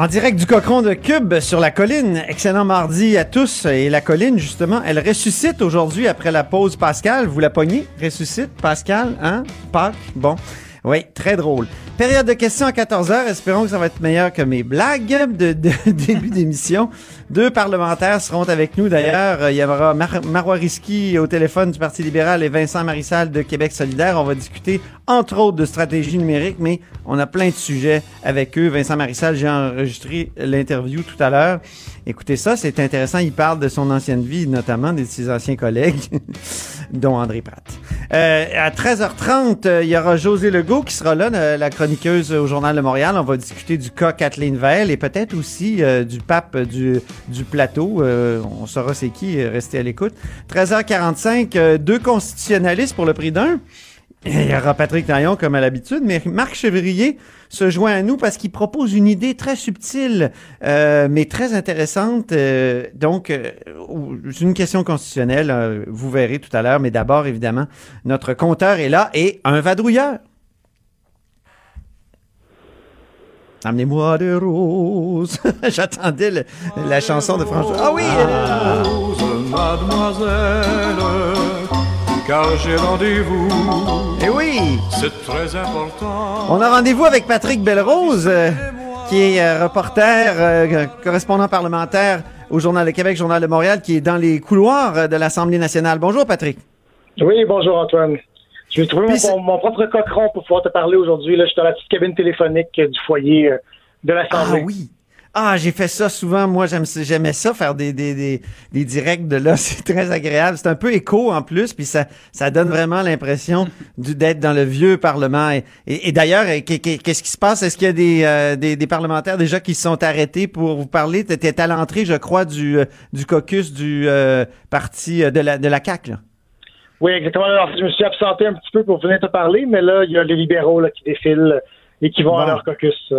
En direct du Cochon de Cube sur la colline. Excellent mardi à tous. Et la colline, justement, elle ressuscite aujourd'hui après la pause Pascal. Vous la pognez? Ressuscite, Pascal, hein? Pâques? Bon. Oui, très drôle. Période de questions à 14h. Espérons que ça va être meilleur que mes blagues de, de début d'émission. Deux parlementaires seront avec nous. D'ailleurs, il y aura Mar Marois Risky au téléphone du Parti libéral et Vincent Marissal de Québec solidaire. On va discuter, entre autres, de stratégie numérique, mais on a plein de sujets avec eux. Vincent Marissal, j'ai enregistré l'interview tout à l'heure. Écoutez ça, c'est intéressant. Il parle de son ancienne vie, notamment de ses anciens collègues, dont André Pratt. Euh, à 13h30, il y aura José Legault qui sera là, la chroniqueuse au Journal de Montréal. On va discuter du cas Kathleen Veil et peut-être aussi euh, du pape du, du plateau. Euh, on saura c'est qui. Restez à l'écoute. 13h45, deux constitutionnalistes pour le prix d'un. Il y aura Patrick Taillon comme à l'habitude, mais Marc Chevrier se joint à nous parce qu'il propose une idée très subtile, euh, mais très intéressante. Euh, donc, euh, une question constitutionnelle, vous verrez tout à l'heure, mais d'abord, évidemment, notre compteur est là et un vadrouilleur. Amenez-moi des roses. J'attendais la chanson de François. Ah oui! mademoiselle car j'ai rendez-vous. Eh oui! C'est très important. On a rendez-vous avec Patrick Belrose, euh, qui est euh, reporter, euh, correspondant parlementaire au Journal de Québec, Journal de Montréal, qui est dans les couloirs de l'Assemblée nationale. Bonjour, Patrick. Oui, bonjour, Antoine. Je vais trouver mon, mon, propre cochon pour pouvoir te parler aujourd'hui. Je suis dans la petite cabine téléphonique du foyer de l'Assemblée. Ah oui! Ah, j'ai fait ça souvent. Moi, j'aimais ça, faire des, des, des, des, directs de là. C'est très agréable. C'est un peu écho en plus, puis ça, ça donne vraiment l'impression d'être dans le vieux Parlement. Et, et, d'ailleurs, qu'est-ce qui se passe? Est-ce qu'il y a des, euh, des, des, parlementaires déjà qui se sont arrêtés pour vous parler? Tu étais à l'entrée, je crois, du, euh, du caucus du euh, parti de la, de la CAQ. Là. Oui, exactement. Alors, je me suis absenté un petit peu pour venir te parler, mais là, il y a les libéraux là, qui défilent et qui vont à leur caucus.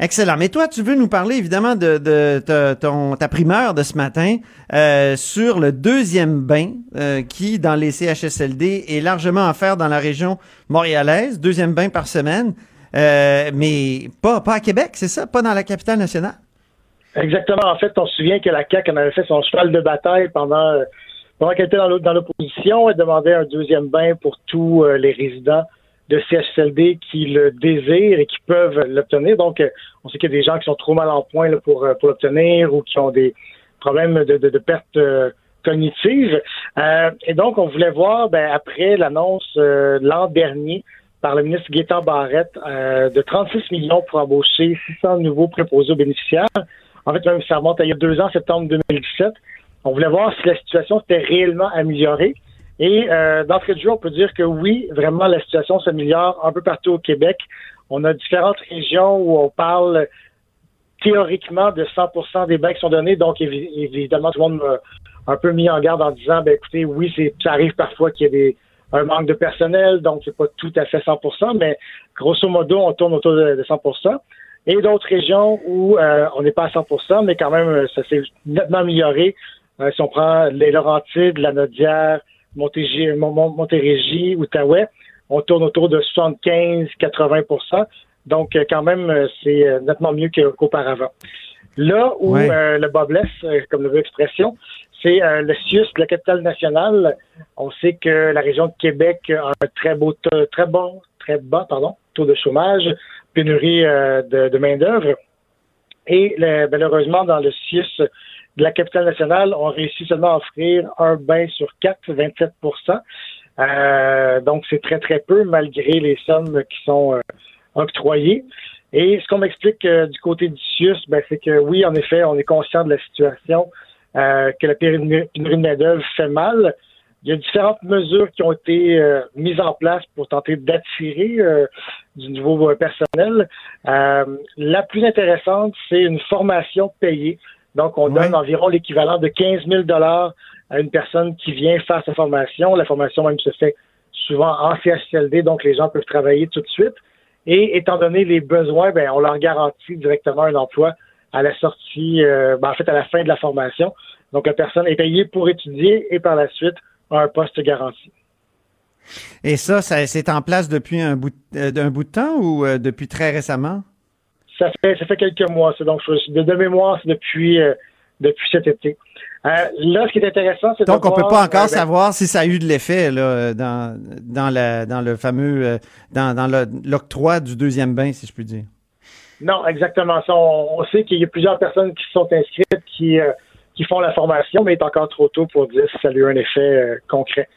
Excellent. Mais toi, tu veux nous parler évidemment de, de, ton, ta primeur de ce matin euh, sur le deuxième bain euh, qui, dans les CHSLD, est largement offert dans la région montréalaise, deuxième bain par semaine, euh, mais pas, pas à Québec, c'est ça? Pas dans la capitale nationale? Exactement. En fait, on se souvient que la CAQ en avait fait son cheval de bataille pendant, pendant qu'elle était dans l'opposition. Elle demandait un deuxième bain pour tous les résidents de CHSLD qui le désirent et qui peuvent l'obtenir. Donc, euh, on sait qu'il y a des gens qui sont trop mal en point pour, euh, pour l'obtenir ou qui ont des problèmes de, de, de perte euh, cognitive. et donc, on voulait voir, ben, après l'annonce l'an dernier par le ministre Gaétan Barrette de 36 millions pour embaucher 600 nouveaux préposés aux bénéficiaires. En fait, même ça remonte à il y a deux ans, septembre 2017. On voulait voir si la situation s'était réellement améliorée. Et euh, d'entrée de jeu, on peut dire que oui, vraiment, la situation s'améliore un peu partout au Québec. On a différentes régions où on parle théoriquement de 100% des bains qui sont donnés. Donc, évidemment, tout le monde m'a un peu mis en garde en disant, ben écoutez, oui, ça arrive parfois qu'il y a des, un manque de personnel, donc c'est pas tout à fait 100% mais grosso modo, on tourne autour de, 100% Et d'autres régions où euh, on n'est pas à 100% mais quand même, ça s'est nettement amélioré. Euh, si on prend les Laurentides, la Nodière, Montérégie, Outaouais, on tourne autour de 75-80% Donc, euh, quand même, euh, c'est nettement mieux qu'auparavant. Là où le bas blesse, comme le veut l'expression, c'est le CIUS la capitale nationale. On sait que la région de Québec a un très beau, très bon, très bas, pardon, taux de chômage, pénurie de, main-d'œuvre. Et malheureusement, dans le CIUS de la capitale nationale ont réussi seulement à offrir un bain sur quatre, 27% euh, Donc, c'est très, très peu malgré les sommes qui sont euh, octroyées. Et ce qu'on m'explique euh, du côté du CIUS, ben, c'est que oui, en effet, on est conscient de la situation, euh, que la pénurie de main-d'œuvre fait mal. Il y a différentes mesures qui ont été mises en place pour tenter d'attirer du nouveau personnel. la plus intéressante, c'est une formation payée Donc, on donne environ l'équivalent de 15 000 dollars à une personne qui vient faire sa formation. La formation même se fait souvent en CHSLD, donc les gens peuvent travailler tout de suite. Et étant donné les besoins, ben, on leur garantit directement un emploi à la sortie, euh, ben, en fait, à la fin de la formation. Donc, la personne est payée pour étudier et par la suite a un poste garanti. Et ça, ça c'est en place depuis un bout, euh, d'un bout de temps ou euh, depuis très récemment? Ça fait, ça fait quelques mois. C'est donc je- de, de mémoire, c'est depuis, euh, depuis cet été. Euh, là, ce qui est intéressant, c'est Donc, on peut voir, pas encore euh, ben, savoir si ça a eu de l'effet là, dans, dans, la, dans le fameux, dans, dans l'octroi du deuxième bain, si je puis dire. Non, exactement ça. On, on sait qu'il y a plusieurs personnes qui se sont inscrites, qui, qui font la formation, mais il est encore trop tôt pour dire si ça a eu un effet concret.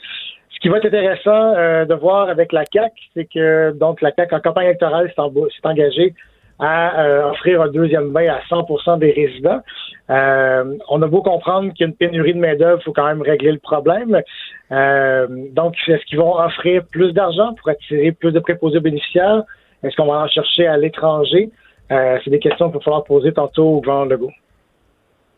Ce qui va être intéressant de voir avec la CAC, c'est que donc la CAC en campagne électorale s'est engagée à euh, offrir un deuxième bain à 100% des résidents. Euh, on a beau comprendre qu'il y a une pénurie de main d'œuvre, il faut quand même régler le problème. Euh, donc, est-ce qu'ils vont offrir plus d'argent pour attirer plus de préposés bénéficiaires? Est-ce qu'on va en chercher à l'étranger? Euh, C'est des questions qu'il va falloir poser tantôt au gouvernement Legault.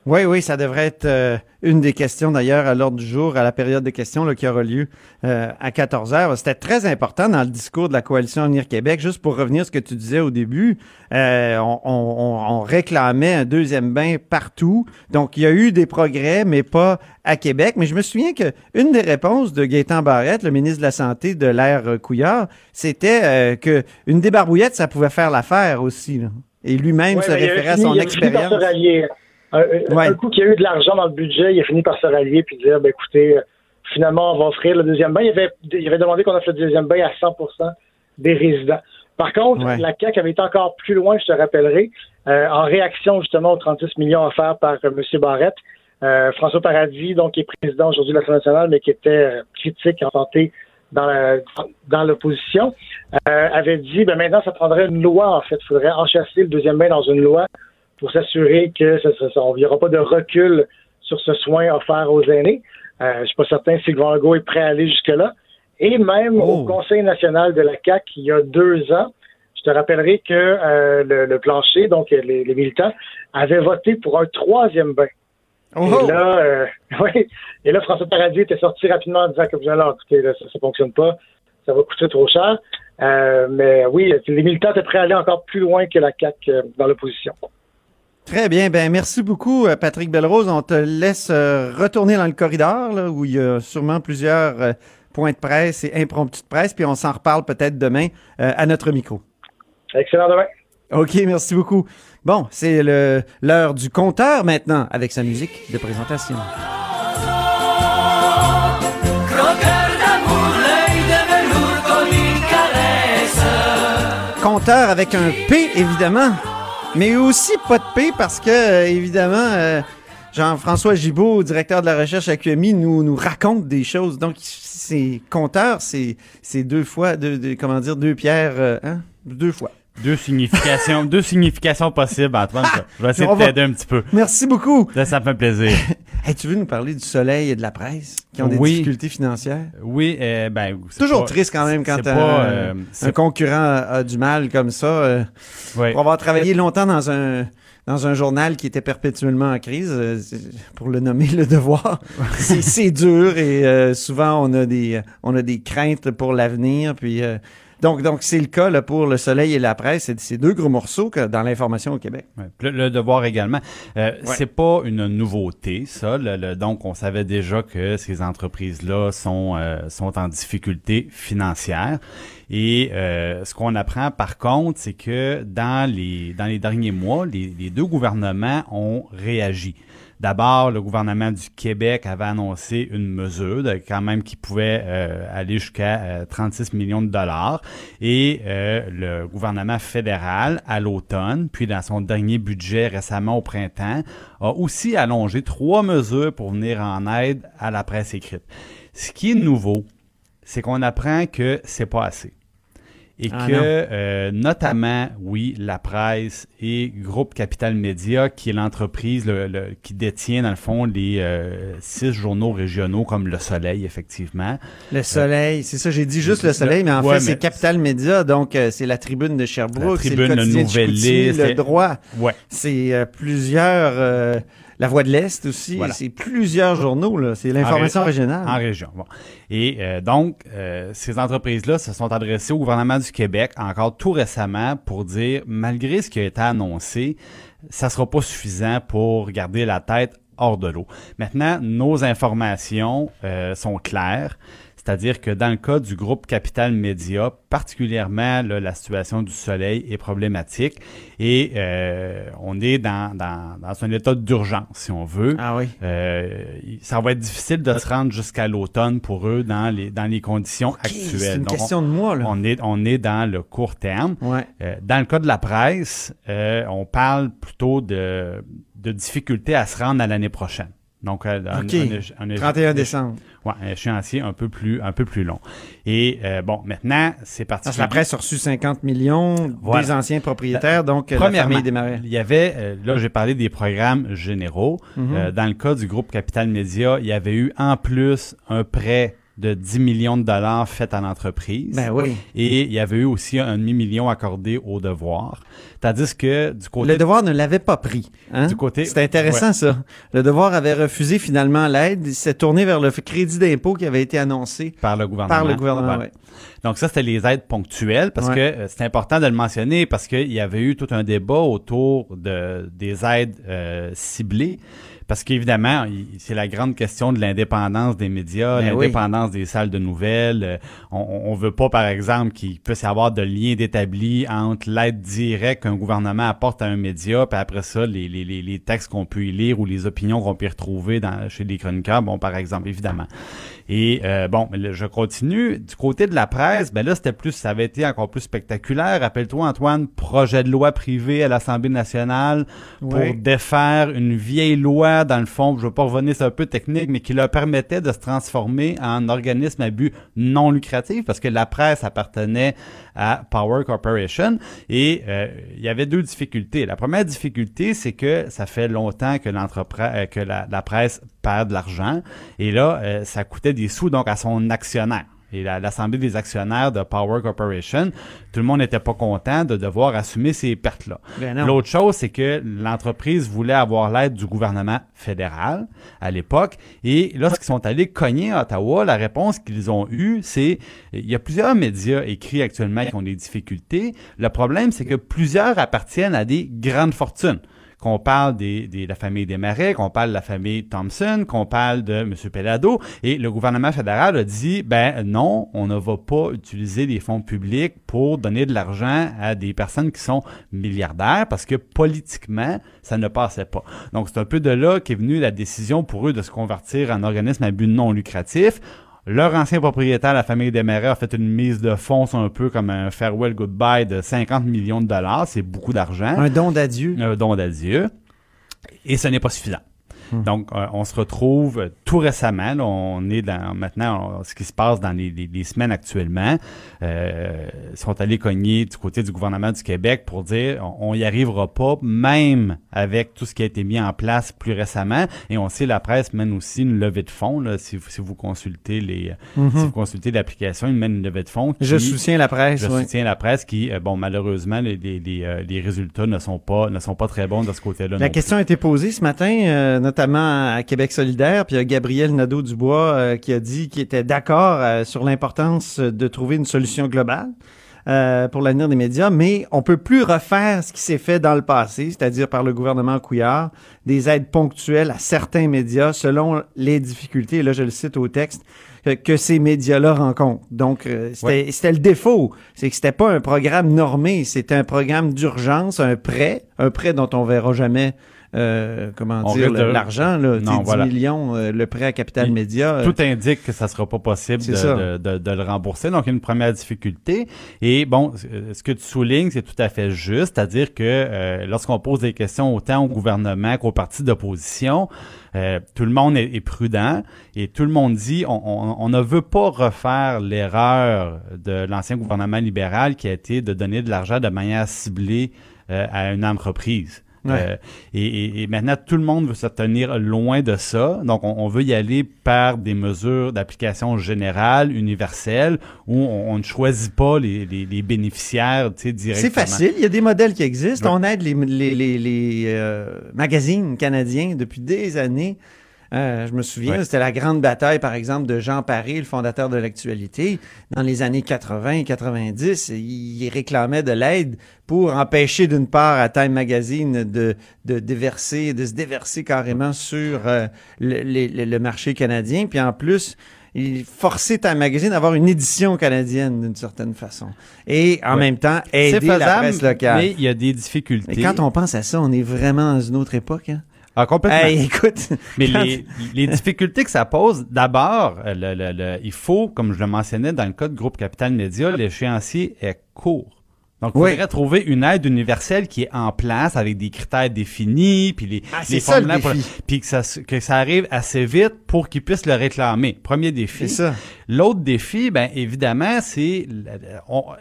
Oui, oui, ça devrait être euh, une des questions d'ailleurs à l'ordre du jour, à la période de questions là, qui aura lieu euh, à 14 heures. C'était très important dans le discours de la coalition Avenir Québec, juste pour revenir à ce que tu disais au début, euh, on, on- on réclamait un deuxième bain partout. Donc, il y a eu des progrès, mais pas à Québec. Mais je me souviens que une des réponses de Gaétan Barrette, le ministre de la Santé de l'ère Couillard, c'était euh, que une débarbouillette, ça pouvait faire l'affaire aussi. là. Et lui-même Ouais, se référait à son expérience. Un, un- Ouais. un coup qu'il y a eu de l'argent dans le budget, il a fini par se rallier puis dire ben écoutez, euh, finalement, on va offrir le deuxième bain. Il avait, il avait demandé qu'on offre le deuxième bain à 100 des résidents. Par contre, Ouais. la CAQ avait été encore plus loin, je te rappellerai, euh, en réaction justement aux 36 millions offerts par euh, M. Barrette. Euh, François Paradis, donc, qui est président aujourd'hui de l'Assemblée nationale, mais qui était euh, critique en santé dans la- dans l'opposition, euh, avait dit ben maintenant, ça prendrait une loi, en fait. Il faudrait enchasser le deuxième bain dans une loi pour s'assurer que ça, ça- ça- on- il n'y aura pas de recul sur ce soin offert aux aînés. Euh, je suis pas certain si le gouvernement Legault est prêt à aller jusque-là. Et même Oh. au Conseil national de la CAC il y a deux ans, je te rappellerai que euh, le, le plancher, donc les, les militants, avaient voté pour un troisième bain. Oh, Et là, euh, oui. Et là, François Paradis était sorti rapidement en disant que alors, écoutez, là, ça ne fonctionne pas, ça va coûter trop cher. Euh, mais oui, les militants étaient prêts à aller encore plus loin que la CAC euh, dans l'opposition. Très bien. Ben, merci beaucoup, euh, Patrick Belrose. On te laisse euh, retourner dans le corridor, là, où il y a sûrement plusieurs euh, points de presse et impromptus de presse, puis on s'en reparle peut-être demain euh, à notre micro. Excellent demain. OK, merci beaucoup. Bon, c'est l'heure du compteur maintenant, avec sa musique de présentation. Compteur avec un P, évidemment, mais aussi pas de P parce que, euh, évidemment, euh, Jean-François Gibault, directeur de la recherche à QMI, nous, nous raconte des choses. Donc, c'est compteur, c'est c'est deux fois, deux, deux- comment dire, deux pierres, euh, hein? Deux fois. Deux significations, deux significations possibles, Antoine. Je vais essayer de va- t'aider un petit peu. Merci beaucoup. Là, ça me fait plaisir. Hey, tu veux nous parler du soleil et de la presse qui ont des Oui. difficultés financières? Oui, euh, ben, c'est Toujours pas- triste quand même quand un, pas, euh, un concurrent a, a du mal comme ça. euh, ouais. Pour avoir travaillé longtemps dans un dans un journal qui était perpétuellement en crise, euh, pour le nommer Le Devoir, c'est c'est dur et euh, souvent on a des on a des craintes pour l'avenir. Puis euh, donc donc c'est le cas là, pour le Soleil et la presse. C'est ces deux gros morceaux que, dans l'information au Québec. Ouais. Le, le devoir également. Euh, C'est pas une nouveauté, ça. Le- le- donc, on savait déjà que ces entreprises-là sont euh, sont en difficulté financière. Et euh, ce qu'on apprend, par contre, c'est que dans les dans les derniers mois, les, les deux gouvernements ont réagi. D'abord, le gouvernement du Québec avait annoncé une mesure de- quand même qui pouvait euh, aller jusqu'à euh, 36 millions de dollars. Et euh, le gouvernement fédéral, à l'automne, puis dans son dernier budget récemment au printemps, a aussi allongé trois mesures pour venir en aide à la presse écrite. Ce qui est nouveau, c'est qu'on apprend que c'est pas assez. Et Ah que, euh, notamment, oui, la presse et Groupe Capital Média, qui est l'entreprise le- le- qui détient, dans le fond, les euh, six journaux régionaux comme Le Soleil, effectivement. Le Soleil, c'est ça, j'ai dit juste le Soleil, mais en Ouais, fait c'est Capital Média, donc euh, c'est la Tribune de La Sherbrooke, c'est Tribune, le Nouvelliste, le droit. Ouais. C'est euh, plusieurs, euh, La Voix de l'Est aussi. Voilà. C'est plusieurs journaux, là. C'est l'information régionale. En région. Bon. Et euh, donc, euh, ces entreprises-là se sont adressées au gouvernement du Québec encore tout récemment pour dire, malgré ce qui a été annoncé, ça sera pas suffisant pour garder la tête hors de l'eau. Maintenant, nos informations euh, sont claires. C'est-à-dire que dans le cas du groupe Capital Média, particulièrement là, la situation du soleil est problématique et euh, on est dans, dans, dans un état d'urgence, si on veut. Ah oui. Euh, ça va être difficile de se rendre jusqu'à l'automne pour eux dans les, dans les conditions actuelles. C'est une Donc, question de moi, là. on, est, on est dans le court terme. Ouais. Euh, dans le cas de la presse, on parle plutôt de, de difficultés à se rendre à l'année prochaine. Donc, euh, un- 31 décembre. Ouais, un échéancier un peu plus, un peu plus long. Et euh, bon, maintenant, c'est parti. Parce que la presse a reçu 50 millions Voilà. des anciens propriétaires, donc euh, la Premièrement, famille il y avait, euh, là j'ai parlé des programmes généraux. Mhm. Euh, dans le cas du groupe Capital Média, il y avait eu en plus un prêt de 10 millions de dollars fait à l'entreprise. Ben oui. Et il y avait eu aussi un demi-million accordé au devoir. Tandis que du côté Le devoir ne l'avait pas pris. Hein? Du côté- C'est intéressant, ça. Le devoir avait refusé finalement l'aide. Il s'est tourné vers le crédit d'impôt qui avait été annoncé par le gouvernement. par le gouvernement. Ouais. Donc ça, c'était les aides ponctuelles parce que euh, c'est important de le mentionner parce qu'il y avait eu tout un débat autour de, des aides euh, ciblées. Parce qu'évidemment, c'est la grande question de l'indépendance des médias, Ben oui. l'indépendance des salles de nouvelles. Euh, On, on veut pas, par exemple, qu'il puisse y avoir de lien d'établi entre l'aide directe qu'un gouvernement apporte à un média, puis après ça, les, les, les, les textes qu'on peut y lire ou les opinions qu'on peut y retrouver dans, chez les chroniqueurs, bon, par exemple, évidemment. Et euh, bon, je continue. Du côté de la presse, ben là, c'était plus, ça avait été encore plus spectaculaire. Rappelle-toi, Antoine, projet de loi privé à l'Assemblée nationale pour Oui. défaire une vieille loi, dans le fond, je veux pas revenir, c'est un peu technique, mais qui leur permettait de se transformer en organisme à but non lucratif, parce que la presse appartenait à Power Corporation. Et euh, il y avait deux difficultés. La première difficulté, c'est que ça fait longtemps que l'entreprise, euh, que la, la presse perd de l'argent. Et là, euh, ça coûtait des sous donc à son actionnaire. Et la- l'Assemblée des actionnaires de Power Corporation, tout le monde n'était pas content de devoir assumer ces pertes-là. Ben. L'autre chose, c'est que l'entreprise voulait avoir l'aide du gouvernement fédéral à l'époque. Et lorsqu'ils sont allés cogner à Ottawa, la réponse qu'ils ont eue, c'est il y a plusieurs médias écrits actuellement qui ont des difficultés. Le problème, c'est que plusieurs appartiennent à des grandes fortunes qu'on parle des, des- de la famille Desmarais, qu'on parle de la famille Thompson, qu'on parle de M. Pelado, et le gouvernement fédéral a dit, ben non, on ne va pas utiliser des fonds publics pour donner de l'argent à des personnes qui sont milliardaires, parce que politiquement, ça ne passait pas. Donc, c'est un peu de là qu'est venue la décision pour eux de se convertir en organisme à but non lucratif. Leur ancien propriétaire, la famille Desmarais, a fait une mise de fonds, un peu comme un farewell goodbye de 50 millions de dollars. C'est beaucoup d'argent Un don d'adieu. un don d'adieu. Et ce n'est pas suffisant. Donc, euh, on se retrouve euh, tout récemment. là, on est dans maintenant on- ce qui se passe dans les, les- les semaines actuellement. Euh, ils sont allés cogner du côté du gouvernement du Québec pour dire on n'y arrivera pas, même avec tout ce qui a été mis en place plus récemment. Et on sait la presse mène aussi une levée de fonds. Là, si, vous- si vous consultez les, si vous consultez l'application, ils mènent une levée de fonds. Je soutiens la presse. je oui. soutiens la presse qui, euh, bon, malheureusement, les, les, les, euh, les résultats ne sont pas ne sont pas très bons de ce côté-là. La question a été posée ce matin, euh, notamment à Québec solidaire, puis il y a Gabriel Nadeau-Dubois euh, qui a dit qu'il était d'accord euh, sur l'importance de trouver une solution globale euh, pour l'avenir des médias, mais on peut plus refaire ce qui s'est fait dans le passé, c'est-à-dire par le gouvernement Couillard, des aides ponctuelles à certains médias selon les difficultés, et là je le cite au texte, que, que ces médias-là rencontrent. Donc, euh, c'était c'était le défaut, c'est que c'était pas un programme normé, c'était un programme d'urgence, un prêt, un prêt dont on verra jamais euh, comment On dire de- l'argent Non, 10 voilà. millions euh, le prêt à Capital Média. euh, Tout indique que ça sera pas possible de, de, de- de le rembourser. Donc, il y a une première difficulté. Et bon, ce que tu soulignes, c'est tout à fait juste. C'est-à-dire que euh, lorsqu'on pose des questions autant au gouvernement qu'aux partis d'opposition, tout le monde est, est prudent et tout le monde dit on, on- on ne veut pas refaire l'erreur de l'ancien gouvernement libéral qui a été de donner de l'argent de manière ciblée à une entreprise. Euh, et, maintenant, tout le monde veut se tenir loin de ça. Donc, on, veut y aller par des mesures d'application générale, universelle, où on, ne choisit pas les, les, bénéficiaires directement. C'est facile. Il y a des modèles qui existent. On aide les, les, les euh, magazines canadiens depuis des années euh, je me souviens, c'était la grande bataille, par exemple, de Jean Paré, le fondateur de l'actualité. Dans les années 80 et 90, il réclamait de l'aide pour empêcher, d'une part, à Time Magazine de, de déverser, de se déverser carrément sur euh, le, marché canadien. Puis en plus, il forçait Time Magazine d'avoir une édition canadienne d'une certaine façon. Et en même temps, aider la presse locale. Mais il y a des difficultés. Et quand on pense à ça, on est vraiment dans une autre époque. Hein? Ah, complètement. écoute. Mais les, les, difficultés que ça pose, d'abord, le, le, le, il faut, comme je le mentionnais dans le cas de Groupe Capital Média, l'échéancier est court. Donc, il faudrait trouver une aide universelle qui est en place avec des critères définis, puis les, ah, les formulaires, puis que ça, que ça arrive assez vite pour qu'ils puissent le réclamer. Premier défi. C'est ça. L'autre défi, ben évidemment, c'est,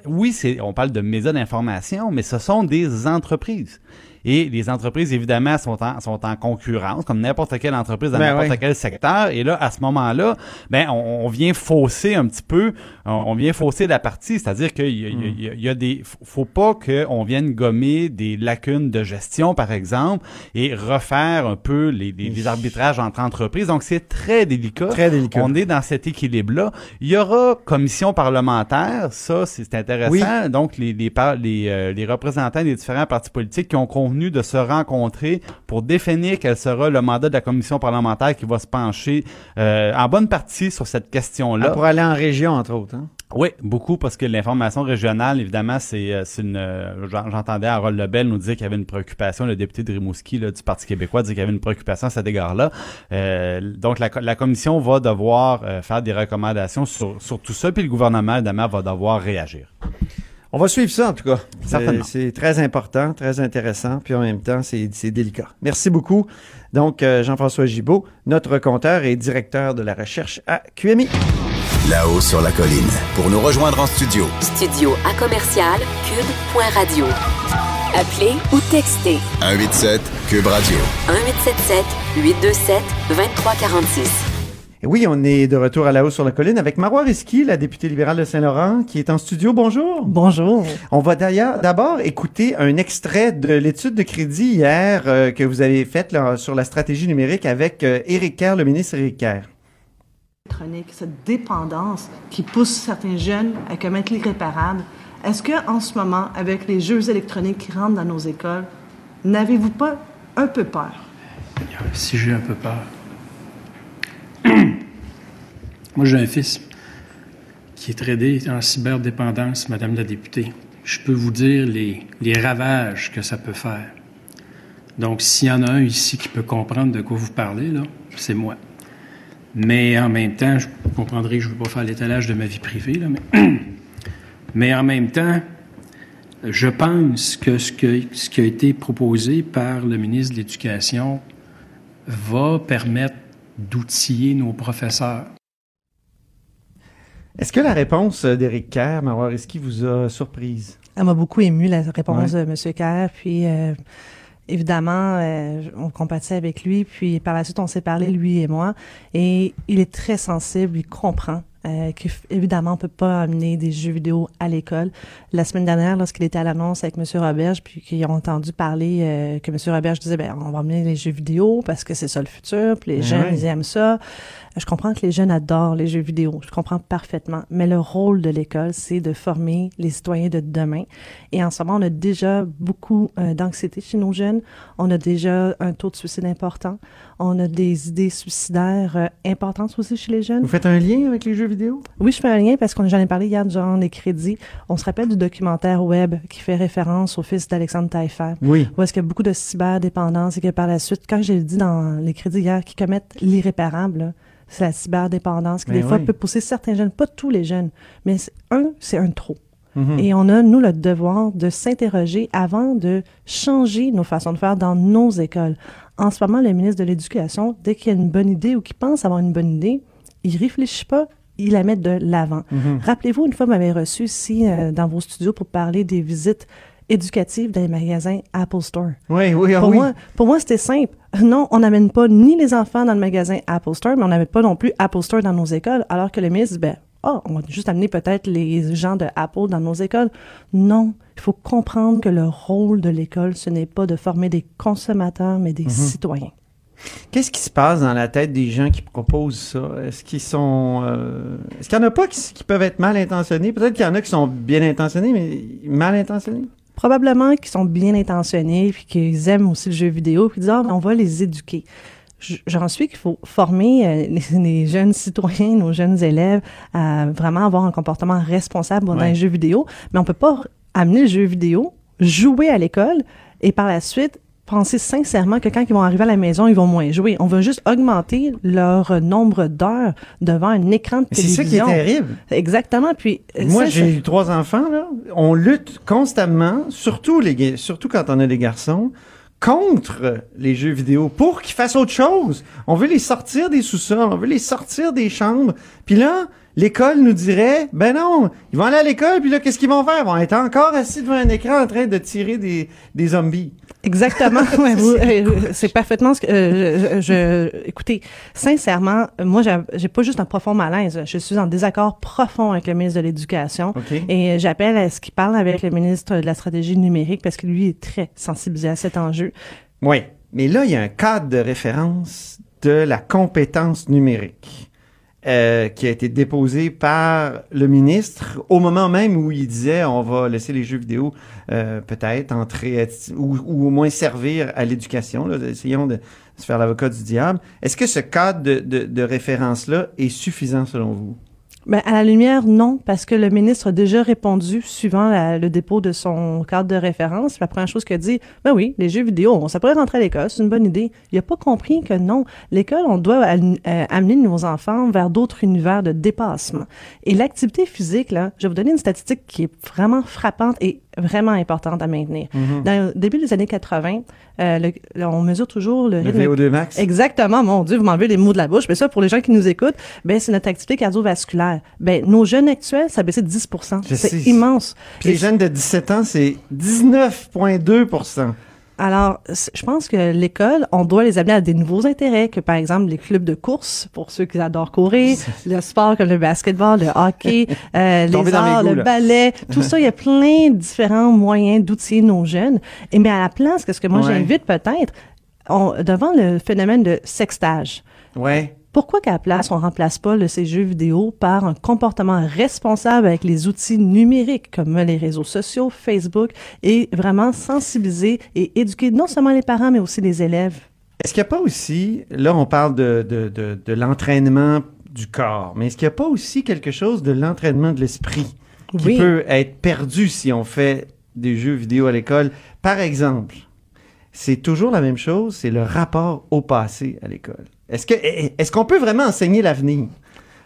oui, c'est, on parle de médias d'information, mais ce sont des entreprises. Et les entreprises, évidemment, sont en, sont en concurrence, comme n'importe quelle entreprise dans ben n'importe quel secteur. Et là, à ce moment-là, ben, on, vient fausser un petit peu, on, vient fausser la partie. C'est-à-dire qu'il y, a, y, a, des, faut pas qu'on vienne gommer des lacunes de gestion, par exemple, et refaire un peu les, les, arbitrages entre entreprises. Donc, c'est très délicat. Très délicat. On est dans cet équilibre-là. Il y aura commission parlementaire, ça, c'est intéressant. Donc, les, les, les, euh, les représentants des différents partis politiques qui ont convenu de se rencontrer pour définir quel sera le mandat de la commission parlementaire qui va se pencher euh, en bonne partie sur cette question-là. Ah, pour aller en région, entre autres. Hein? Oui, beaucoup, parce que l'information régionale, évidemment, c'est euh, une... Euh, j'entendais Harold Lebel nous dire qu'il y avait une préoccupation, le député de Rimouski là, du Parti québécois dit qu'il y avait une préoccupation à cet égard-là. donc, la, la, commission va devoir faire des recommandations sur, sur tout ça, puis le gouvernement, évidemment, va devoir réagir. On va suivre ça, en tout cas. C'est très important, très intéressant, puis en même temps, c'est délicat. Merci beaucoup. Donc, euh, Jean-François Gibault, notre compteur et directeur de la recherche à QMI. Là-haut sur la colline. Pour nous rejoindre en studio. Studio à commercial cube.radio. Appelez ou textez. 187 cube radio. 1877 827 2346. Oui, on est de retour à la hausse sur la colline avec Marois Risky, la députée libérale de Saint-Laurent, qui est en studio. Bonjour. Bonjour. On va d'ailleurs d'abord écouter un extrait de l'étude de crédit hier euh, que vous avez faite sur la stratégie numérique avec euh, Éric Kerr, le ministre Éric Kerr. Cette dépendance qui pousse certains jeunes à commettre l'irréparable. Est-ce que en ce moment, avec les jeux électroniques qui rentrent dans nos écoles, n'avez-vous pas un peu peur? Si j'ai un peu peur. Moi, j'ai un fils qui est tradé en cyberdépendance, Madame la députée. Je peux vous dire les, ravages que ça peut faire. Donc, s'il y en a un ici qui peut comprendre de quoi vous parlez, là, c'est moi. Mais en même temps, je comprendrai que je ne veux pas faire l'étalage de ma vie privée, là, mais, en même temps, je pense que ce qui a été proposé par le ministre de l'Éducation va permettre d'outiller nos professeurs. Est-ce que la réponse d'Éric Kerr, Marois Risky, vous a surprise? Elle m'a beaucoup ému, la réponse de M. Kerr. Puis, euh, évidemment, euh, on compatissait avec lui. Puis, par la suite, on s'est parlé, lui et moi. Et il est très sensible, il comprend. Euh, qu'évidemment, on peut pas amener des jeux vidéo à l'école. La semaine dernière, lorsqu'il était à l'annonce avec M. Roberge, puis qu'ils ont entendu parler euh, que M. Roberge disait, ben, on va amener les jeux vidéo parce que c'est ça le futur, puis les ben jeunes, ils aiment ça. Je comprends que les jeunes adorent les jeux vidéo, je comprends parfaitement, mais le rôle de l'école, c'est de former les citoyens de demain. Et en ce moment, on a déjà beaucoup euh, d'anxiété chez nos jeunes, on a déjà un taux de suicide important, on a des idées suicidaires euh, importantes aussi chez les jeunes. Vous faites un lien avec les jeux vidéo? Oui, je fais un lien parce qu'on j'en ai parlé hier durant les crédits. On se rappelle du documentaire web qui fait référence au fils d'Alexandre Taillefer. Oui. Où est-ce qu'il y a beaucoup de cyberdépendance et que par la suite, quand j'ai dit dans les crédits hier, qui commettent l'irréparable, c'est la cyberdépendance qui, des fois, peut pousser certains jeunes, pas tous les jeunes, mais un, c'est un trop. Mhm. Et on a, nous, le devoir de s'interroger avant de changer nos façons de faire dans nos écoles. En ce moment, le ministre de l'Éducation, dès qu'il a une bonne idée ou qu'il pense avoir une bonne idée, il réfléchit pas, il la met de l'avant. Mhm. Rappelez-vous, une fois, vous m'avez reçu ici euh, dans vos studios pour parler des visites éducative dans les magasins Apple Store. Oui, oui, ah pour oui. Moi, pour moi, c'était simple. Non, on n'amène pas ni les enfants dans le magasin Apple Store, mais on n'amène pas non plus Apple Store dans nos écoles, alors que le ministre dit, ben, oh, on va juste amener peut-être les gens de Apple dans nos écoles. Non, il faut comprendre que le rôle de l'école, ce n'est pas de former des consommateurs, mais des Mhm. citoyens. Qu'est-ce qui se passe dans la tête des gens qui proposent ça? Est-ce qu'ils sont. euh, Est-ce qu'il y en a pas qui, qui peuvent être mal intentionnés? Peut-être qu'il y en a qui sont bien intentionnés, mais mal intentionnés? Probablement qu'ils sont bien intentionnés, puis qu'ils aiment aussi le jeu vidéo, puis disent, ah, on va les éduquer. J'en suis qu'il faut former euh, les, les jeunes citoyens, nos jeunes élèves, à vraiment avoir un comportement responsable dans Ouais. les jeux vidéo, mais on peut pas amener le jeu vidéo, jouer à l'école, et par la suite penser sincèrement que quand ils vont arriver à la maison, ils vont moins jouer. On veut juste augmenter leur nombre d'heures devant un écran de Mais C'est télévision. ça qui est terrible. Exactement. Puis euh, Moi, j'ai eu trois enfants, là. On lutte constamment, surtout, les, ga- surtout quand on a des garçons, contre les jeux vidéo pour qu'ils fassent autre chose. On veut les sortir des sous-sols, on veut les sortir des chambres. Puis là, l'école nous dirait, ben non, ils vont aller à l'école, puis là, qu'est-ce qu'ils vont faire? Ils vont être encore assis devant un écran en train de tirer des, des zombies. Exactement. Ouais, vous- euh, c'est parfaitement ce que euh, je, je- écoutez, sincèrement, moi j'ai pas juste un profond malaise, je suis en désaccord profond avec le ministre de l'Éducation et euh, j'appelle à ce qu'il parle avec le ministre de la stratégie numérique parce que lui est très sensibilisé à cet enjeu. Oui. Mais là, il y a un cadre de référence de la compétence numérique euh, qui a été déposé par le ministre au moment même où il disait on va laisser les jeux vidéo euh, peut-être entrer à- ou, au moins servir à l'éducation. Essayons de se faire l'avocat du diable. Est-ce que ce cadre de référence-là est suffisant selon vous? Ben, à la lumière, non, parce que le ministre a déjà répondu suivant le dépôt de son cadre de référence. La première chose qu'il a dit, ben oui, les jeux vidéo, ça pourrait rentrer à l'école, c'est une bonne idée. Il n'a pas compris que non, l'école, on doit euh, amener nos enfants vers d'autres univers de dépassement. Et l'activité physique, là, je vais vous donner une statistique qui est vraiment frappante et vraiment importante à maintenir. Dans le début des années 80, euh, le- on mesure toujours le Le rythme VO2 max? Exactement, mon Dieu, vous m'enlevez les mots de la bouche. Mais ça, pour les gens qui nous écoutent, ben c'est notre activité cardiovasculaire. Ben nos jeunes actuels, ça a baissé de 10 Je C'est immense. Puis les jeunes de 17 ans, c'est 19,2 Alors, je pense que l'école, on doit les amener à des nouveaux intérêts, que par exemple les clubs de course, pour ceux qui adorent courir, le sport comme le basketball, le hockey, euh, les arts, goûts, le là. ballet, tout ça, il y a plein de différents moyens d'outiller nos jeunes. Et mais à la place, qu'est-ce que moi Ouais. j'invite peut-être, devant le phénomène de sextage, Ouais. Pourquoi qu'à la place, on remplace pas le, ces jeux vidéo par un comportement responsable avec les outils numériques comme les réseaux sociaux, Facebook, et vraiment sensibiliser et éduquer non seulement les parents, mais aussi les élèves? Est-ce qu'il n'y a pas aussi, là on parle de, de, de, de l'entraînement du corps, mais est-ce qu'il n'y a pas aussi quelque chose de l'entraînement de l'esprit qui Oui. peut être perdu si on fait des jeux vidéo à l'école? Par exemple, c'est toujours la même chose, c'est le rapport au passé à l'école. Est-ce que est-ce qu'on peut vraiment enseigner l'avenir?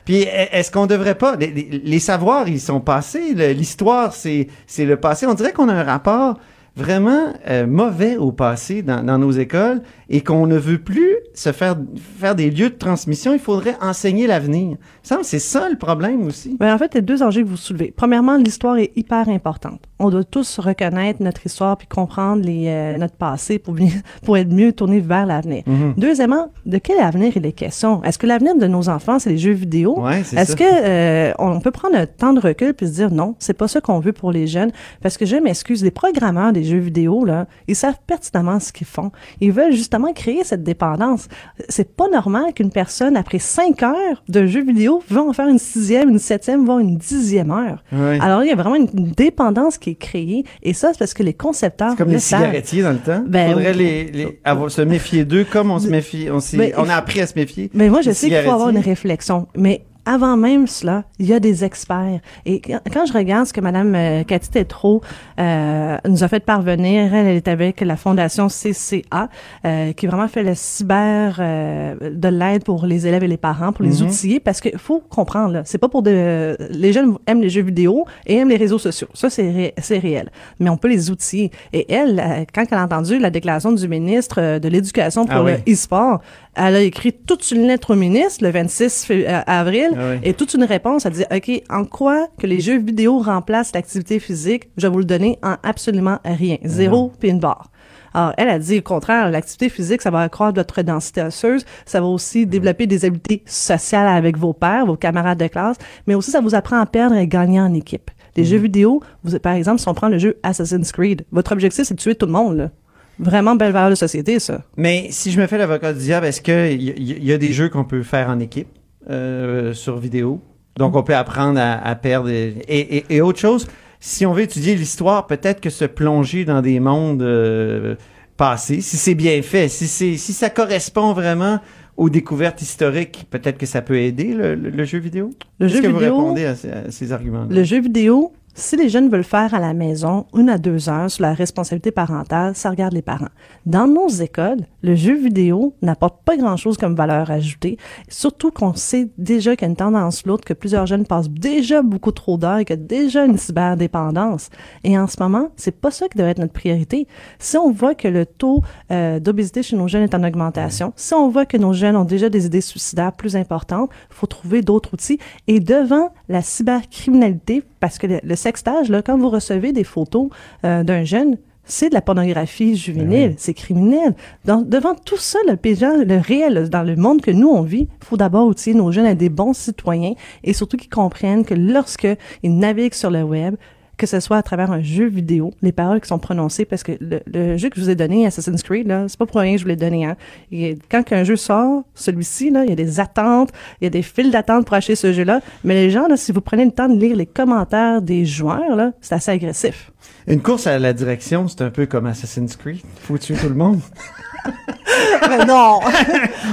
Puis est-ce qu'on devrait pas les, savoirs ils sont passés, l'histoire c'est c'est le passé. On dirait qu'on a un rapport vraiment euh, mauvais au passé dans, dans nos écoles et qu'on ne veut plus se faire faire des lieux de transmission. Il faudrait enseigner l'avenir. C'est ça le problème aussi. Ben, en fait, il y a deux enjeux que vous soulevez. Premièrement, l'histoire est hyper importante. On doit tous reconnaître notre histoire puis comprendre les, euh, notre passé pour, bien- pour être mieux tourné vers l'avenir. Mhm. Deuxièmement, de quel avenir il est question? Est-ce que l'avenir de nos enfants, c'est les jeux vidéo? Ouais, Est-ce ça. que euh, on peut prendre un temps de recul puis se dire non, c'est pas ça qu'on veut pour les jeunes? Parce que je m'excuse, les programmeurs des jeux vidéo là, ils savent pertinemment ce qu'ils font. Ils veulent justement créer cette dépendance. C'est pas normal qu'une personne après cinq heures de jeux vidéo va en faire une sixième, une septième, voire une dixième heure. Alors il y a vraiment une dépendance qui est créée et ça c'est parce que les concepteurs C'est comme le les savent. cigarettiers dans le temps. Ben faudrait oui. les, les- avoir, se méfier d'eux comme on se méfie. On, Ben, on il a appris à se méfier. Mais moi, je des sais qu'il faut avoir une réflexion. Mais avant même cela, il y a des experts. Et quand je regarde ce que Madame euh, Cathy Tétrault euh, nous a fait parvenir, elle, elle est avec la Fondation CCA, euh, qui vraiment fait le cyber euh, de l'aide pour les élèves et les parents, pour les Mhm. outiller, parce qu'il faut comprendre, c'est pas pour de... Les jeunes aiment les jeux vidéo et aiment les réseaux sociaux. Ça, c'est ré- réel. Mais on peut les outiller. Et elle, euh, quand elle a entendu la déclaration du ministre euh, de l'Éducation pour Ah le e-sport, elle a écrit toute une lettre au ministre le 26 fé- euh, avril ah est toute une réponse à dire, OK, en quoi que les jeux vidéo remplacent l'activité physique? Je vais vous le donner en absolument rien. Zéro, puis une barre. Alors, elle a dit au contraire, l'activité physique, ça va accroître votre densité osseuse, ça va aussi développer des habiletés sociales avec vos pairs, vos camarades de classe, mais aussi ça vous apprend à perdre et gagner en équipe. Les jeux vidéo, vous, par exemple, si on prend le jeu Assassin's Creed, votre objectif, c'est de tuer tout le monde, là. Vraiment belle valeur de société, ça. Mais si je me fais l'avocat du diable, est-ce qu'il y, y, a des jeux qu'on peut faire en équipe euh, sur vidéo? Donc, on peut apprendre à, perdre. Et, et, autre chose, si on veut étudier l'histoire, peut-être que se plonger dans des mondes euh, passés, si c'est bien fait, si, c'est, si ça correspond vraiment aux découvertes historiques, peut-être que ça peut aider le, jeu vidéo? Le jeu que vidéo, vous répondez à ces, arguments -là? Le jeu vidéo, si les jeunes veulent faire à la maison une à deux heures sur la responsabilité parentale, ça regarde les parents. Dans nos écoles, le jeu vidéo n'apporte pas grand-chose comme valeur ajoutée, surtout qu'on sait déjà qu'il y a une tendance l'autre, que plusieurs jeunes passent déjà beaucoup trop d'heures et qu'il y a déjà une cyberdépendance. Et en ce moment, c'est pas ça qui devrait être notre priorité. Si on voit que le taux euh, d'obésité chez nos jeunes est en augmentation, si on voit que nos jeunes ont déjà des idées suicidaires plus importantes, il faut trouver d'autres outils. Et devant la cybercriminalité, parce que le, sextage, là, quand vous recevez des photos euh, d'un jeune, c'est de la pornographie juvénile, ben c'est criminel. devant tout ça, le, le réel, dans le monde que nous on vit, il faut d'abord outiller nos jeunes à des bons citoyens et surtout qu'ils comprennent que lorsqu'ils naviguent sur le web, que ce soit à travers un jeu vidéo, les paroles qui sont prononcées, parce que le, jeu que je vous ai donné, Assassin's Creed, là, c'est pas pour rien que je vous l'ai donné. Hein. Et quand un jeu sort, celui-ci, là, il y a des attentes, il y a des files d'attente pour acheter ce jeu-là. Mais les gens, là, si vous prenez le temps de lire les commentaires des joueurs, là, c'est assez agressif. Une course à la direction, c'est un peu comme Assassin's Creed. Faut tuer tout le monde? Mais non,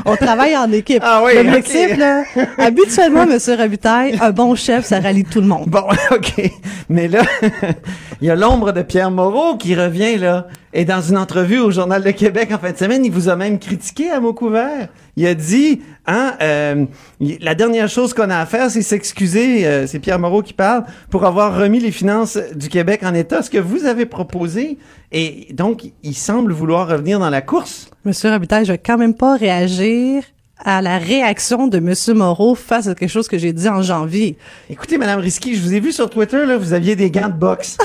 on travaille en équipe. Ah oui, L'objectif, là, habituellement, Monsieur Rabitaille, un bon chef, ça rallie tout le monde. Bon, OK. Mais là, il y a l'ombre de Pierre Moreau qui revient, là. Et dans une entrevue au Journal de Québec en fin de semaine, il vous a même critiqué à mot couvert. Il a dit, hein, euh, la dernière chose qu'on a à faire, c'est s'excuser, euh, c'est Pierre Moreau qui parle, pour avoir remis les finances du Québec en état, ce que vous avez proposé. Et donc, il semble vouloir revenir dans la course. Monsieur Rabitaille, je vais quand même pas réagir à la réaction de M. Moreau face à quelque chose que j'ai dit en janvier. Écoutez, Madame Risky, je vous ai vu sur Twitter, là, vous aviez des gants de boxe.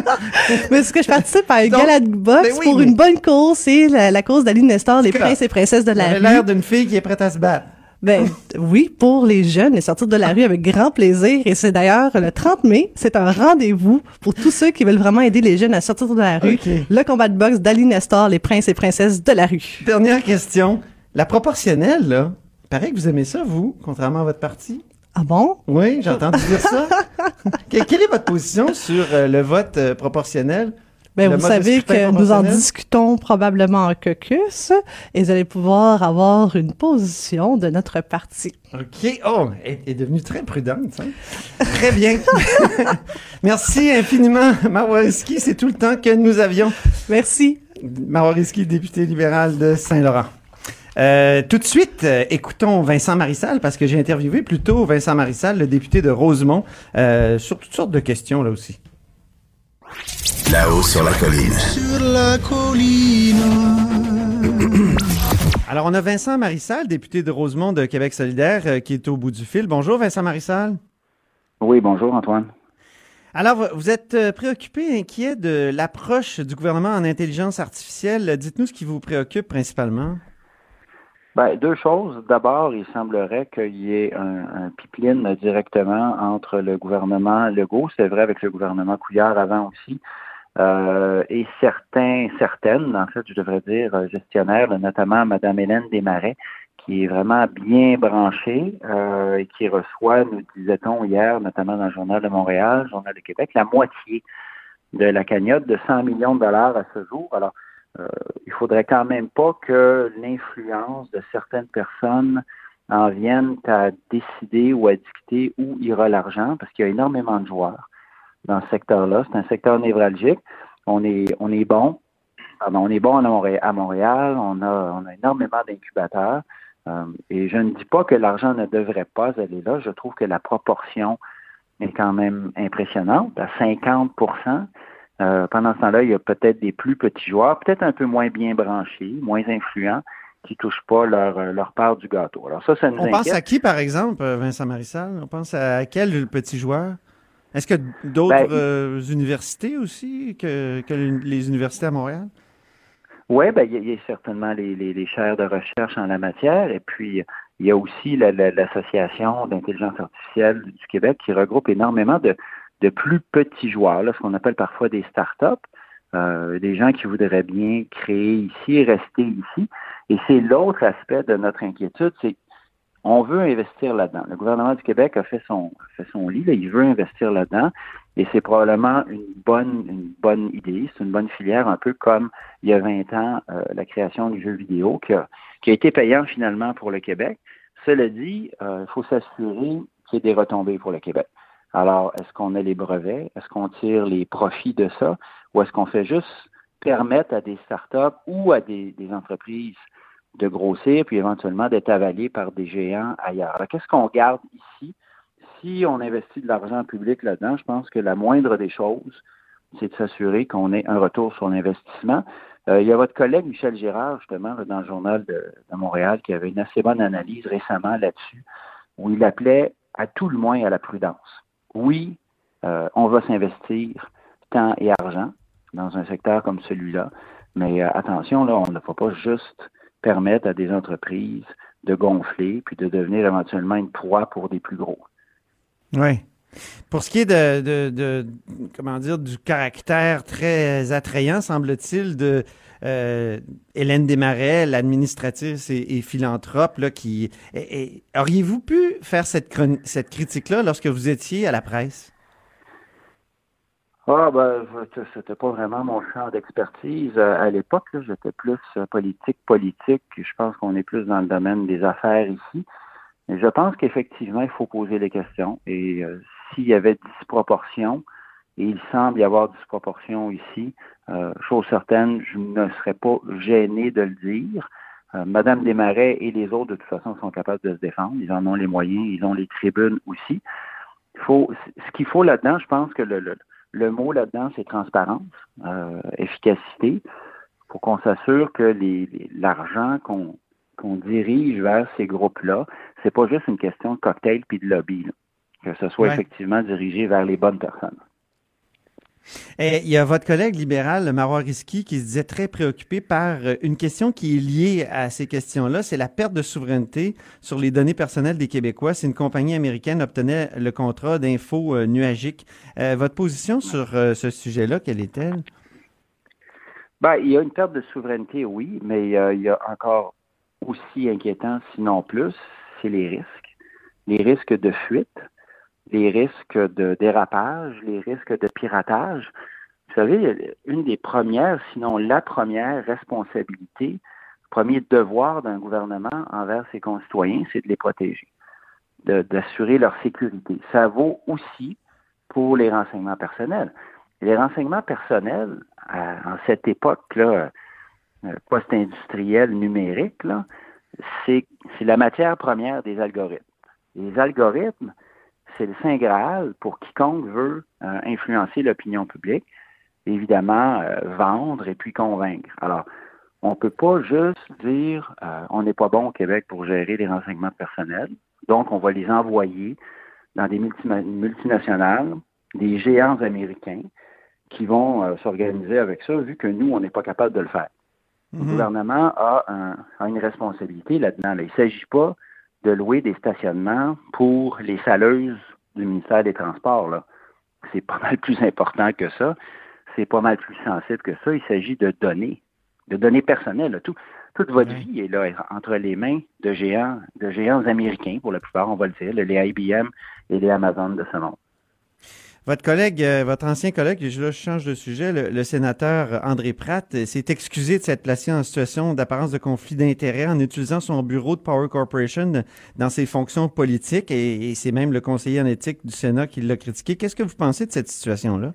mais ce que je participe à un gala de boxe ben pour une bonne cause, c'est la, la, cause d'Aline Nestor, les princes et princesses de la rue. l'air d'une fille qui est prête à se battre. Ben oui, pour les jeunes, et sortir de la rue avec grand plaisir. Et c'est d'ailleurs le 30 mai, c'est un rendez-vous pour tous ceux qui veulent vraiment aider les jeunes à sortir de la rue. Le combat de boxe d'Aline Nestor, les princes et princesses de la rue. Dernière question. La proportionnelle, là, paraît que vous aimez ça, vous, contrairement à votre parti. Ah bon? Oui, j'ai entendu dire ça. Quelle est votre position sur euh, le vote euh, proportionnel? Bien, vous savez que nous en discutons probablement en caucus et vous allez pouvoir avoir une position de notre parti. OK. Oh, elle est devenue très prudente. Hein? très bien. Merci infiniment, Marwariski. C'est tout le temps que nous avions. Merci. Marwariski, député libéral de Saint-Laurent. Euh, tout de suite, euh, écoutons Vincent Marissal, parce que j'ai interviewé plutôt Vincent Marissal, le député de Rosemont, euh, sur toutes sortes de questions là aussi. Là-haut sur la colline. Sur la colline. Alors, on a Vincent Marissal, député de Rosemont de Québec solidaire, qui est au bout du fil. Bonjour, Vincent Marissal. Oui, bonjour, Antoine. Alors, vous êtes préoccupé, inquiet de l'approche du gouvernement en intelligence artificielle. Dites-nous ce qui vous préoccupe principalement. Ben, deux choses. D'abord, il semblerait qu'il y ait un, un, pipeline directement entre le gouvernement Legault, c'est vrai avec le gouvernement Couillard avant aussi, euh, et certains, certaines, en fait, je devrais dire, gestionnaires, notamment Mme Hélène Desmarais, qui est vraiment bien branchée euh, et qui reçoit, nous disait-on hier, notamment dans le Journal de Montréal, le Journal de Québec, la moitié de la cagnotte de 100 millions de dollars à ce jour. Alors, euh, il faudrait quand même pas que l'influence de certaines personnes en vienne à décider ou à dicter où ira l'argent, parce qu'il y a énormément de joueurs dans ce secteur-là. C'est un secteur névralgique. On est, on est bon. on est bon à Montréal. On a, on a énormément d'incubateurs. Euh, et je ne dis pas que l'argent ne devrait pas aller là. Je trouve que la proportion est quand même impressionnante. À 50 euh, pendant ce temps-là, il y a peut-être des plus petits joueurs, peut-être un peu moins bien branchés, moins influents, qui touchent pas leur, leur part du gâteau. Alors ça, ça nous On pense à qui, par exemple, Vincent Marissal? On pense à quel petit joueur? Est-ce que d'autres ben, universités aussi que, que les universités à Montréal? Oui, ben, il y, a certainement les, les, chaires de recherche en la matière, et puis il y a aussi l'Association d'intelligence artificielle du Québec qui regroupe énormément de, de plus petits joueurs, là, ce qu'on appelle parfois des startups, euh, des gens qui voudraient bien créer ici, rester ici. Et c'est l'autre aspect de notre inquiétude, c'est on veut investir là-dedans. Le gouvernement du Québec a fait son, fait son lit, là, il veut investir là-dedans. Et c'est probablement une bonne, une bonne idée, c'est une bonne filière, un peu comme il y a 20 ans, euh, la création du jeu vidéo qui a, qui a été payant finalement pour le Québec. Cela dit, euh, il faut s'assurer qu'il y ait des retombées pour le Québec. Alors, est-ce qu'on a les brevets? Est-ce qu'on tire les profits de ça? Ou est-ce qu'on fait juste permettre à des startups ou à des, des entreprises de grossir, puis éventuellement d'être avalées par des géants ailleurs? Alors, qu'est-ce qu'on garde ici? si on investit de l'argent public là-dedans, je pense que la moindre des choses, c'est de s'assurer qu'on ait un retour sur l'investissement. Euh, il y a votre collègue Michel Girard, justement, dans le journal de, Montréal, qui avait une assez bonne analyse récemment là-dessus, où il appelait à tout le moins à la prudence. Oui, euh, on va s'investir temps et argent dans un secteur comme celui-là, mais euh, attention, là, on ne va pas juste permettre à des entreprises de gonfler puis de devenir éventuellement une proie pour des plus gros. Oui. Pour ce qui est de, comment dire du caractère très attrayant, semble-t-il, de euh, Hélène Desmarais, l'administratrice et, philanthrope, là, qui auriez-vous pu faire cette, cette critique-là lorsque vous étiez à la presse? Ah ben, c'était pas vraiment mon champ d'expertise à l'époque. J'étais plus politique, politique. Je pense qu'on est plus dans le domaine des affaires ici. Mais je pense qu'effectivement, il faut poser les questions. Et euh, s'il y avait disproportion, et il semble y avoir disproportion ici, euh, chose certaine, je ne serais pas gêné de le dire. Euh, Madame Desmarais et les autres, de toute façon, sont capables de se défendre. Ils en ont les moyens, ils ont les tribunes aussi. Il faut, ce qu'il faut là-dedans, je pense que le, le, mot là-dedans, c'est transparence, euh, efficacité, pour qu'on s'assure que l'argent qu'on qu'on dirige vers ces groupes-là, c'est pas juste une question de cocktail puis de lobby, que ce soit effectivement dirigé vers les bonnes personnes. Et il y a votre collègue libéral, Marois Risky, qui se disait très préoccupé par euh, une question qui est liée à ces questions-là, c'est la perte de souveraineté sur les données personnelles des Québécois. Si une compagnie américaine obtenait le contrat d'info euh, nuagique, euh, votre position sur ce sujet-là, quelle est-elle? Ben, il y a une perte de souveraineté, oui, mais il y a encore aussi inquiétant, sinon plus, c'est les risques. Les risques de fuite, les risques de dérapage, les risques de piratage. Vous savez, une des premières, sinon la première responsabilité, le premier devoir d'un gouvernement envers ses concitoyens, c'est de les protéger, d'assurer leur sécurité. Ça vaut aussi pour les renseignements personnels. Les renseignements personnels, en cette époque-là, euh, post-industriel numérique, c'est la matière première des algorithmes. Les algorithmes, c'est le Saint Graal pour quiconque veut euh, influencer l'opinion publique, évidemment, euh, vendre et puis convaincre. Alors, on ne peut pas juste dire on n'est pas bon au Québec pour gérer les renseignements personnels, donc on va les envoyer dans des multinationales, des géants américains qui vont s'organiser avec ça, vu que nous, on n'est pas capable de le faire. Le mhm. gouvernement a, une responsabilité là-dedans. Il ne s'agit pas de louer des stationnements pour les saleuses du ministère des Transports. C'est pas mal plus important que ça. C'est pas mal plus sensible que ça. Il s'agit de données, de données personnelles. Tout, toute votre vie est là entre les mains de géants, de géants américains, pour la plupart, on va le dire, les IBM et les Amazon de ce monde. Votre collègue, euh, votre ancien collègue, je change de sujet, le, sénateur André Pratt euh, s'est excusé de s'être placé en situation d'apparence de conflit d'intérêts en utilisant son bureau de Power Corporation dans ses fonctions politiques et, c'est même le conseiller en éthique du Sénat qui l'a critiqué. Qu'est-ce que vous pensez de cette situation-là?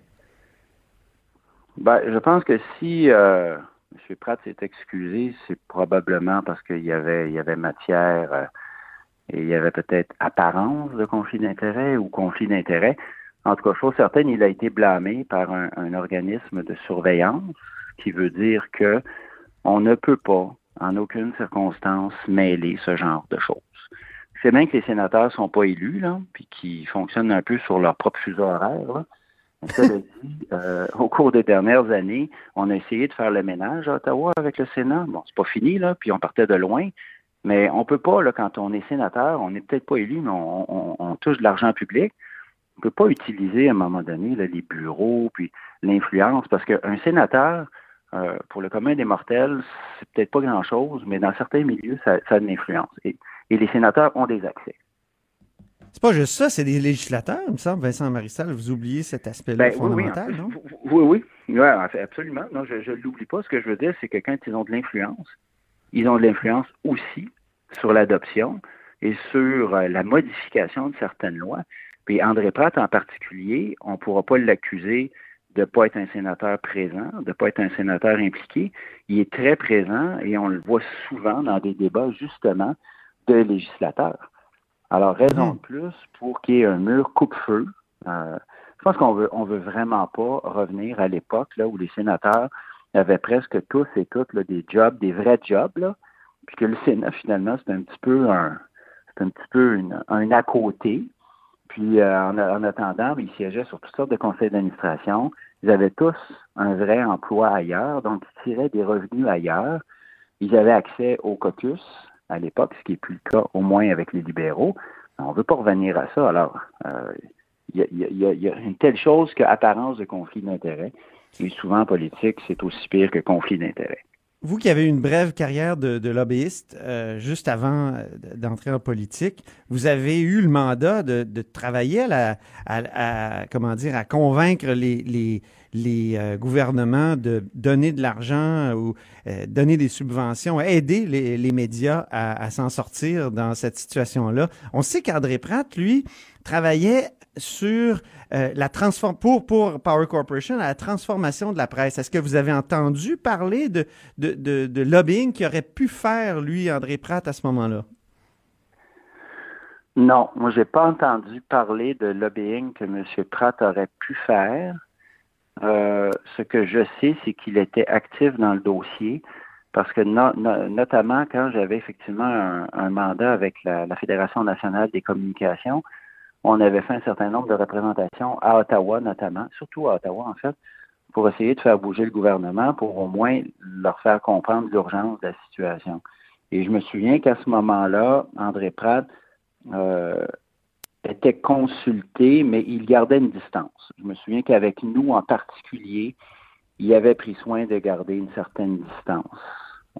Ben, je pense que si euh, M. Pratt s'est excusé, c'est probablement parce qu'il y avait, il y avait matière et il y avait peut-être apparence de conflit d'intérêts ou conflit d'intérêts. En tout cas, chose certaine, il a été blâmé par un, organisme de surveillance, qui veut dire que on ne peut pas en aucune circonstance, mêler ce genre de choses. C'est bien que les sénateurs sont pas élus, là, puis qu'ils fonctionnent un peu sur leur propre fuseau horaire. Là. dit, euh, au cours des dernières années, on a essayé de faire le ménage à Ottawa avec le Sénat. Bon, c'est pas fini, là, puis on partait de loin. Mais on peut pas, là, quand on est sénateur, on n'est peut-être pas élu, mais on, touche de l'argent public. On peut pas utiliser à un moment donné les bureaux, puis l'influence, parce qu'un sénateur, euh, pour le commun des mortels, c'est peut-être pas grand-chose, mais dans certains milieux, ça, a une influence. Et, les sénateurs ont des accès. C'est pas juste ça, c'est des législateurs, il me semble, Vincent Marissal, vous oubliez cet aspect-là ben, fondamental, oui, non? Oui, oui, absolument. Non, je ne l'oublie pas. Ce que je veux dire, c'est que quand ils ont de l'influence, ils ont de l'influence aussi sur l'adoption et sur euh, la modification de certaines lois. Puis André Pratt en particulier, on ne pourra pas l'accuser de ne pas être un sénateur présent, de ne pas être un sénateur impliqué. Il est très présent et on le voit souvent dans des débats justement de législateurs. Alors, raison de plus pour qu'il y ait un mur coupe-feu. Euh, je pense qu'on veut, on veut vraiment pas revenir à l'époque là où les sénateurs avaient presque tous et toutes des jobs, des vrais jobs, là, puis que le Sénat, finalement, c'est un petit peu un, c'est un petit peu un à côté. Puis euh, en, attendant, ils siégeaient sur toutes sortes de conseils d'administration. Ils avaient tous un vrai emploi ailleurs, donc ils tiraient des revenus ailleurs. Ils avaient accès au caucus à l'époque, ce qui n'est plus le cas, au moins avec les libéraux. On ne veut pas revenir à ça. Alors, il y, a une telle chose qu'apparence de conflit d'intérêt. Et souvent, en politique, c'est aussi pire que conflit d'intérêt. Vous qui avez une brève carrière de, lobbyiste, euh, juste avant euh, d'entrer en politique, vous avez eu le mandat de, travailler à, à, comment dire, à convaincre les, les, les euh, gouvernements de donner de l'argent ou donner des subventions, aider les, les médias à, à s'en sortir dans cette situation-là. On sait qu'André Pratt, lui, travaillait sur euh, la transform pour, pour Power Corporation la transformation de la presse. Est-ce que vous avez entendu parler de, lobbying qui aurait pu faire, lui, André Pratt, à ce moment-là? Non, moi, j'ai pas entendu parler de lobbying que M. Pratt aurait pu faire. Euh, ce que je sais, c'est qu'il était actif dans le dossier parce que notamment quand j'avais effectivement un, mandat avec la, Fédération nationale des communications, on avait fait un certain nombre de représentations à Ottawa notamment, surtout à Ottawa en fait, pour essayer de faire bouger le gouvernement, pour au moins leur faire comprendre l'urgence de la situation. Et je me souviens qu'à ce moment-là, André Pratt euh, était consulté, mais il gardait une distance. Je me souviens qu'avec nous en particulier, il avait pris soin de garder une certaine distance.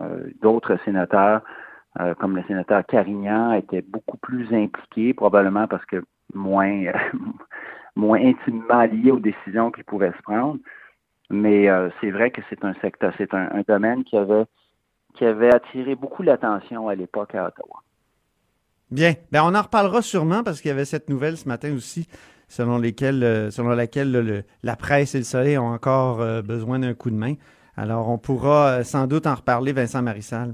Euh, d'autres sénateurs, euh, comme le sénateur Carignan, étaient beaucoup plus impliqués, probablement parce que moins, moins intimement lié aux décisions qui pouvaient se prendre. Mais euh, c'est vrai que c'est un secteur, c'est un, domaine qui avait, qui avait attiré beaucoup l'attention à l'époque à Ottawa. Bien. Ben, on en reparlera sûrement parce qu'il y avait cette nouvelle ce matin aussi selon, lesquelles, euh, selon laquelle la presse et le soleil ont encore euh, besoin d'un coup de main. Alors, on pourra sans doute en reparler, Vincent Marissal.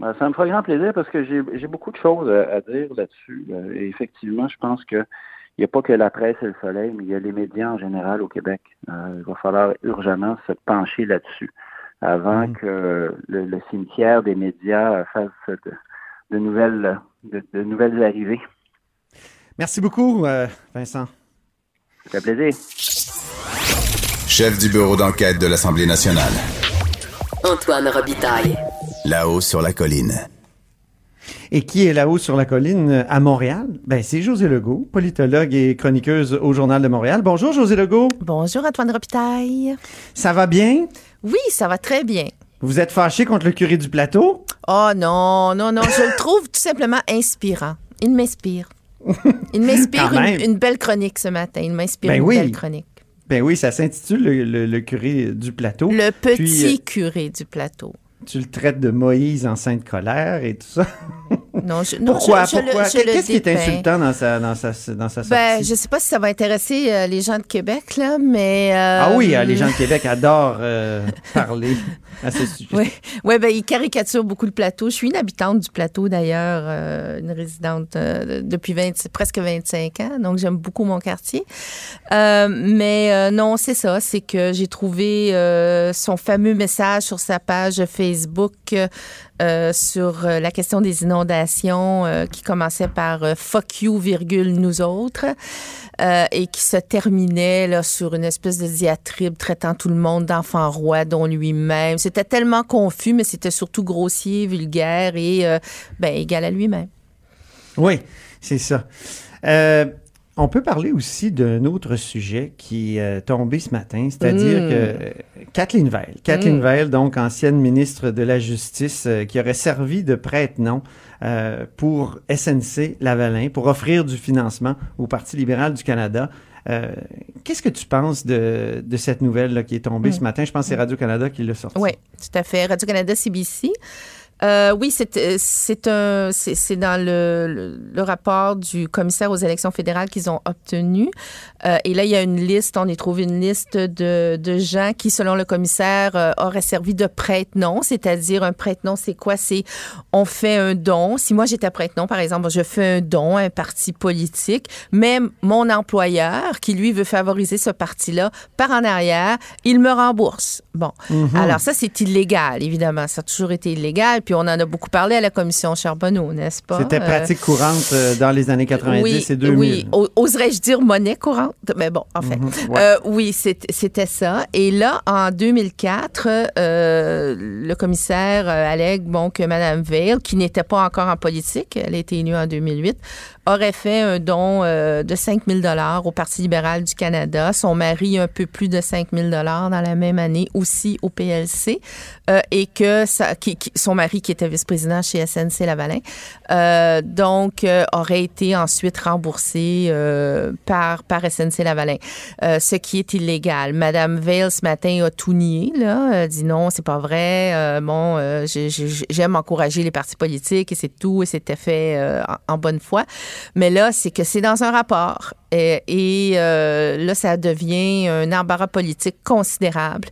Ben, ça me fera grand plaisir parce que j'ai beaucoup de choses à, dire là-dessus. Et effectivement, je pense que il n'y a pas que la presse et le soleil, mais il y a les médias en général au Québec. Euh, il va falloir urgemment se pencher là-dessus avant mmh. que le, cimetière des médias fasse de, nouvelles, de, nouvelles arrivées. Merci beaucoup, euh, Vincent. C'est un plaisir. Chef du bureau d'enquête de l'Assemblée nationale. Antoine Robitaille. Là-haut sur la colline. Et qui est là-haut sur la colline à Montréal? Ben, c'est José Legault, politologue et chroniqueuse au Journal de Montréal. Bonjour, José Legault. Bonjour, Antoine Robitaille. Ça va bien? Oui, ça va très bien. Vous êtes fâché contre le curé du plateau? Oh non, non, non, je le trouve tout simplement inspirant. Il m'inspire. Il m'inspire une, belle chronique ce matin. Il m'inspire ben une belle chronique. Ben oui, ça s'intitule le, curé du plateau. Le petit euh, curé du plateau tu le traites de Moïse en sainte colère et tout ça. Non, je, pourquoi? pourquoi? Qu'est-ce qui est insultant dans sa, dans sa, dans sa ben, Je ne sais pas si ça va intéresser euh, les gens de Québec, là, mais... Euh, ah oui, euh, les gens de Québec adorent parler à ce sujet. Oui, ouais, ben, ils caricaturent beaucoup le plateau. Je suis une habitante du plateau, d'ailleurs, une résidente depuis 20, presque 25 ans, donc j'aime beaucoup mon quartier. mais non, c'est ça, c'est que j'ai trouvé son fameux message sur sa page Facebook euh, sur euh, la question des inondations euh, qui commençait par fuck you, virgule, nous autres. et qui se terminait là, sur une espèce de diatribe traitant tout le monde d'enfant roi, dont lui-même. C'était tellement confus, mais c'était surtout grossier, vulgaire et ben, égal à lui-même. Oui, c'est ça. On peut parler aussi d'un autre sujet qui est tombé ce matin, c'est-à-dire mm. que Kathleen Veil, Kathleen mm. Veil, donc ancienne ministre de la Justice, euh, qui aurait servi de prête-nom euh, pour SNC Lavalin, pour offrir du financement au Parti libéral du Canada. Euh, qu'est-ce que tu penses de, de cette nouvelle là, qui est tombée mm. ce matin? Je pense que c'est Radio-Canada qui l'a sorti. Oui, tout à fait. Radio-Canada CBC. Euh, oui, c'est euh, c'est un c'est dans le, le, rapport du commissaire aux élections fédérales qu'ils ont obtenu. Euh, et là, il y a une liste, on y trouve une liste de, de gens qui, selon le commissaire, euh, auraient servi de prête-nom. C'est-à-dire, un prête-nom, c'est quoi? C'est on fait un don. Si moi j'étais prête-nom, par exemple, je fais un don à un parti politique, mais mon employeur, qui lui veut favoriser ce parti-là, par en arrière, il me rembourse. Bon. Mm-hmm. Alors, ça, c'est illégal, évidemment. Ça a toujours été illégal puis on en a beaucoup parlé à la commission Charbonneau, n'est-ce pas? C'était euh, pratique courante euh, dans les années 90 et 2000. Oui, oserais-je dire monnaie courante? Mais bon, en fait. Mhm, euh, oui, c'était ça. Et là, en 2004, le commissaire allègue bon, que Mme Veil, qui n'était pas encore en politique, elle a été élue en 2008, aurait fait un don de 5 000 au Parti libéral du Canada. Son mari, un peu plus de 5 000 dans la même année, aussi au PLC. et que ça, qui, son mari qui était vice-président chez SNC Lavalin, euh, donc euh, aurait été ensuite remboursé euh, par par SNC Lavalin, ce qui est illégal. Madame Veil ce matin a tout nié là, dit non, c'est pas vrai. bon, j'aime encourager les partis politiques et c'est tout et c'était fait en, bonne foi. Mais là, c'est que c'est dans un rapport et, et là, ça devient un embarras politique considérable.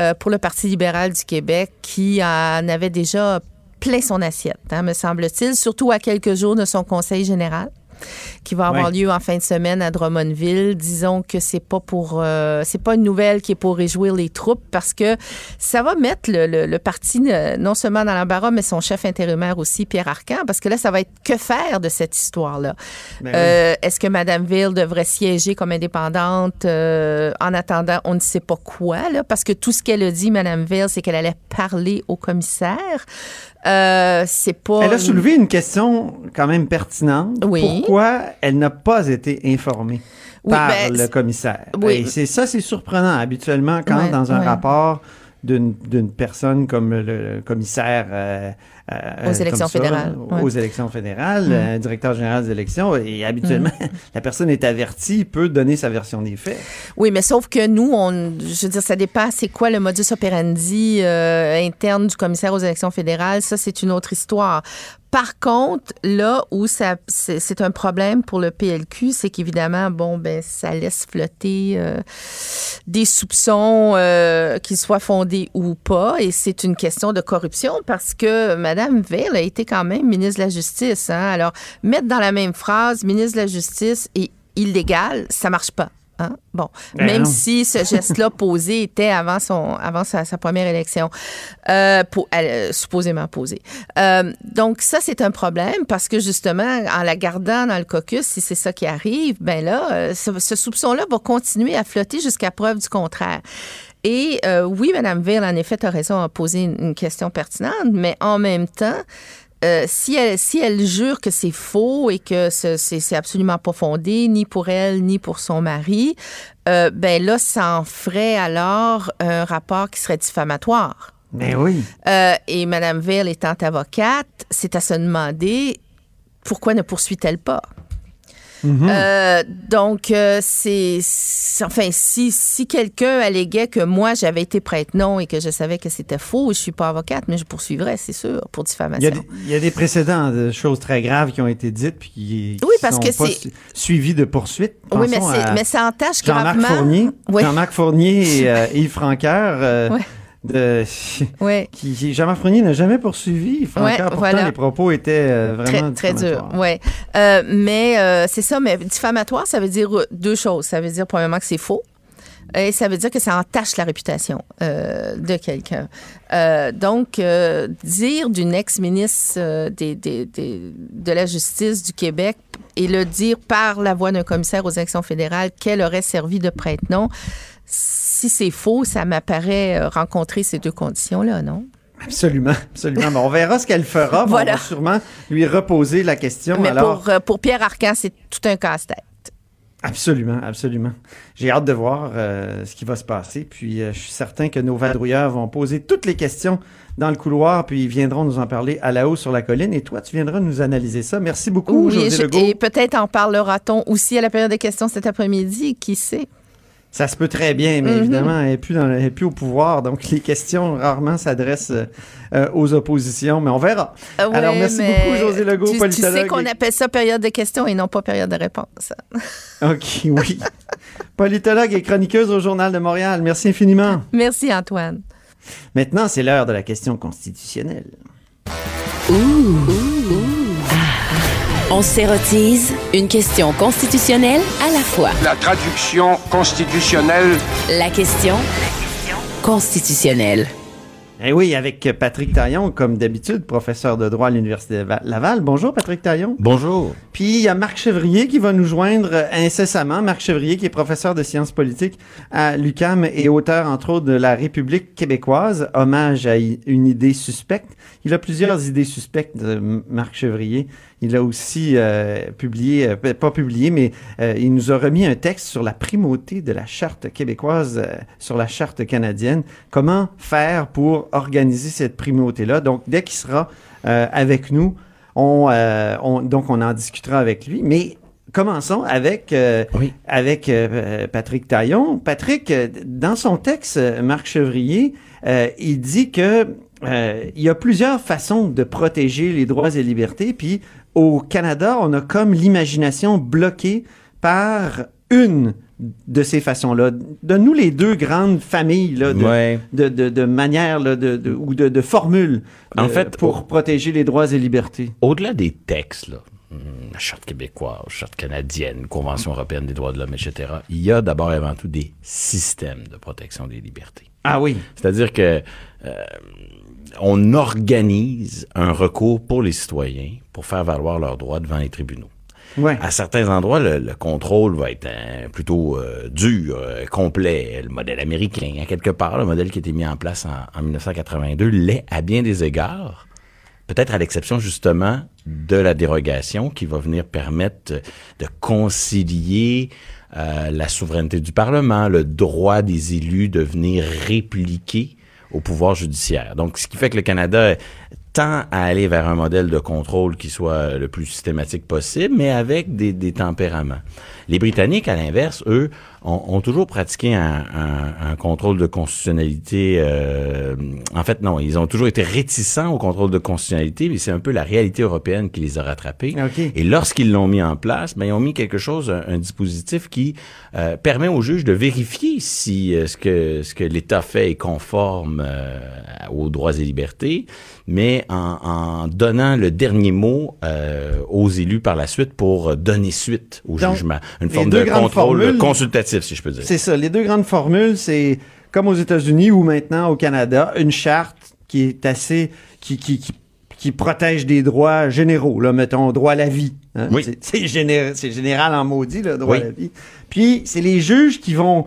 Euh, pour le Parti libéral du Québec qui en avait déjà plein son assiette, hein, me semble-t-il, surtout à quelques jours de son conseil général qui va avoir lieu en fin de semaine à Drummondville. Disons que c'est pas pour euh, c'est pas une nouvelle qui est pour réjouir les troupes parce que ça va mettre le, parti euh, non seulement dans l'embarras mais son chef intérimaire aussi Pierre Arcan parce que là ça va être que faire de cette histoire là. Ben euh, est-ce que Madame Ville devrait siéger comme indépendante en attendant on ne sait pas quoi là parce que tout ce qu'elle a dit Madame Ville c'est qu'elle allait parler au commissaire. Euh, c'est pas. Elle a soulevé une question quand même pertinente. Oui. Pourquoi elle n'a pas été informée par ben, le commissaire? Oui. c'est ça, c'est surprenant. Habituellement, quand dans un rapport d'une personne comme le commissaire euh, aux élections fédérales. Aux élections fédérales, mm. un directeur général des élections, et habituellement, mm. la personne est avertie, peut donner sa version des faits. Oui, mais sauf que nous, on, je veux dire, ça dépend, c'est quoi le modus operandi euh, interne du commissaire aux élections fédérales, ça, c'est une autre histoire. Par contre, là où ça c'est un problème pour le PLQ, c'est qu'évidemment, bon, ben ça laisse flotter euh, des soupçons, euh, qu'ils soient fondés ou pas, et c'est une question de corruption parce que Madame Veil a été quand même ministre de la Justice. Hein. Alors, mettre dans la même phrase ministre de la Justice et illégal, ça marche pas. Hein? Bon, ben même si ce geste-là posé était avant son avant sa, première élection, euh, pour, euh, supposément posé. Euh, donc ça c'est un problème parce que justement en la gardant dans le caucus, si c'est ça qui arrive, ben là ce, soupçon-là va continuer à flotter jusqu'à preuve du contraire. Et oui, Mme Veil, en effet, a raison à poser une question pertinente, mais en même temps, euh, si, elle, si elle jure que c'est faux et que c'est absolument pas fondé, ni pour elle, ni pour son mari, euh, ben là, ça en ferait alors un rapport qui serait diffamatoire. Mais ben oui. Euh, et Mme Veil étant avocate, c'est à se demander pourquoi ne poursuit-elle pas? Mhm. Euh, donc, euh, c'est. Enfin, si, si quelqu'un alléguait que moi, j'avais été prête-non et que je savais que c'était faux, je suis pas avocate, mais je poursuivrais, c'est sûr, pour diffamation. Il y, a des, précédents de choses très graves qui ont été dites puis qui, oui, parce sont que pas suivis de poursuites. oui, mais, mais ça entache Jean-Marc Fournier, Jean-Marc Fournier et euh, Yves Franqueur de ouais. qui Jean-Marc Fournier n'a jamais poursuivi. Ouais, pourtant les propos étaient euh, vraiment très, très durs. Ouais. Euh, mais euh, c'est ça. Mais diffamatoire, ça veut dire deux choses. Ça veut dire premièrement que c'est faux. Et ça veut dire que ça entache la réputation de quelqu'un. Donc, dire d'une ex-ministre des, des, des, de la Justice du Québec et le dire par la voix d'un commissaire aux élections fédérales qu'elle aurait servi de prête-nom, si c'est faux, ça m'apparaît euh, rencontrer ces deux conditions-là, non? Absolument, absolument. Mais on verra ce qu'elle fera. Voilà. On va sûrement lui reposer la question. Mais Alors, pour, euh, pour Pierre Arcan, c'est tout un casse-tête. Absolument, absolument. J'ai hâte de voir euh, ce qui va se passer. Puis euh, je suis certain que nos vadrouilleurs vont poser toutes les questions dans le couloir, puis ils viendront nous en parler à la haut sur la colline. Et toi, tu viendras nous analyser ça. Merci beaucoup, Oui, José je- Legault. et peut-être en parlera-t-on aussi à la période des questions cet après-midi, qui sait? Ça se peut très bien, mais Mhm. évidemment, elle n'est plus, dans le- elle est plus au pouvoir. Donc, les questions rarement s'adressent euh, aux oppositions, mais on verra. Euh, Alors, merci beaucoup, José Legault, tu, tu politologue. sais qu'on et- appelle ça période de questions et non pas période de réponse. OK, oui. politologue et chroniqueuse au Journal de Montréal. Merci infiniment. Merci, Antoine. Maintenant, c'est l'heure de la question constitutionnelle. On s'érotise une question constitutionnelle à la fois. La traduction constitutionnelle. La question constitutionnelle. Eh oui, avec Patrick Taillon, comme d'habitude, professeur de droit à l'Université Laval. Bonjour, Patrick Taillon. Bonjour. Puis il y a Marc Chevrier qui va nous joindre incessamment. Marc Chevrier qui est professeur de sciences politiques à l'UCAM et auteur entre autres de La République québécoise, hommage à une idée suspecte. Il a plusieurs idées suspectes, euh, Marc Chevrier. Il a aussi euh, publié, euh, p- pas publié, mais euh, il nous a remis un texte sur la primauté de la charte québécoise sur la charte canadienne. Comment faire pour organiser cette primauté-là? Donc, dès qu'il sera avec nous, on, on- donc on en discutera avec lui. Mais commençons avec, euh, avec euh, Patrick Taillon. Patrick, dans son texte, Marc Chevrier, euh, il dit que il y a plusieurs façons de protéger les droits et libertés. Puis au Canada, on a comme l'imagination bloquée par une de ces façons-là. Donne-nous les deux grandes familles là, de, Ouais. de, de, de manières là, de, de- ou de, formules En euh, fait, pour protéger les droits et libertés. Au-delà des textes, là, hum, la Charte québécoise, Charte canadienne, Convention européenne des droits de l'homme, etc., il y a d'abord et avant tout des systèmes de protection des libertés. Ah oui. C'est-à-dire que euh, on organise un recours pour les citoyens pour faire valoir leurs droits devant les tribunaux. Ouais. À certains endroits, le, le contrôle va être euh, plutôt euh, dur, euh, complet. Le modèle américain, à quelque part, le modèle qui a été mis en place en, en 1982, l'est à bien des égards. Peut-être à l'exception justement de la dérogation qui va venir permettre de concilier euh, la souveraineté du Parlement, le droit des élus de venir répliquer au pouvoir judiciaire. Donc, ce qui fait que le Canada tend à aller vers un modèle de contrôle qui soit le plus systématique possible, mais avec des, des tempéraments. Les Britanniques, à l'inverse, eux, ont, ont toujours pratiqué un, un- un contrôle de constitutionnalité. euh, en fait, non, ils ont toujours été réticents au contrôle de constitutionnalité, mais c'est un peu la réalité européenne qui les a rattrapés. Et lorsqu'ils l'ont mis en place, ben, ils ont mis quelque chose, un, un dispositif qui euh, permet aux juges de vérifier si euh, ce que ce que l'État fait est conforme euh, aux droits et libertés, mais en, en donnant le dernier mot euh, aux élus par la suite pour donner suite au Donc, jugement. Une forme de contrôle formules- consultatif, si je peux dire. C'est ça. Les deux grandes formules, c'est comme aux États-Unis ou maintenant au Canada, une charte qui est assez, qui, qui, qui, qui protège des droits généraux, là, mettons, droit à la vie. hein. Oui. C'est- C'est général, en maudit, le droit Oui. à la vie. Puis, c'est les juges qui vont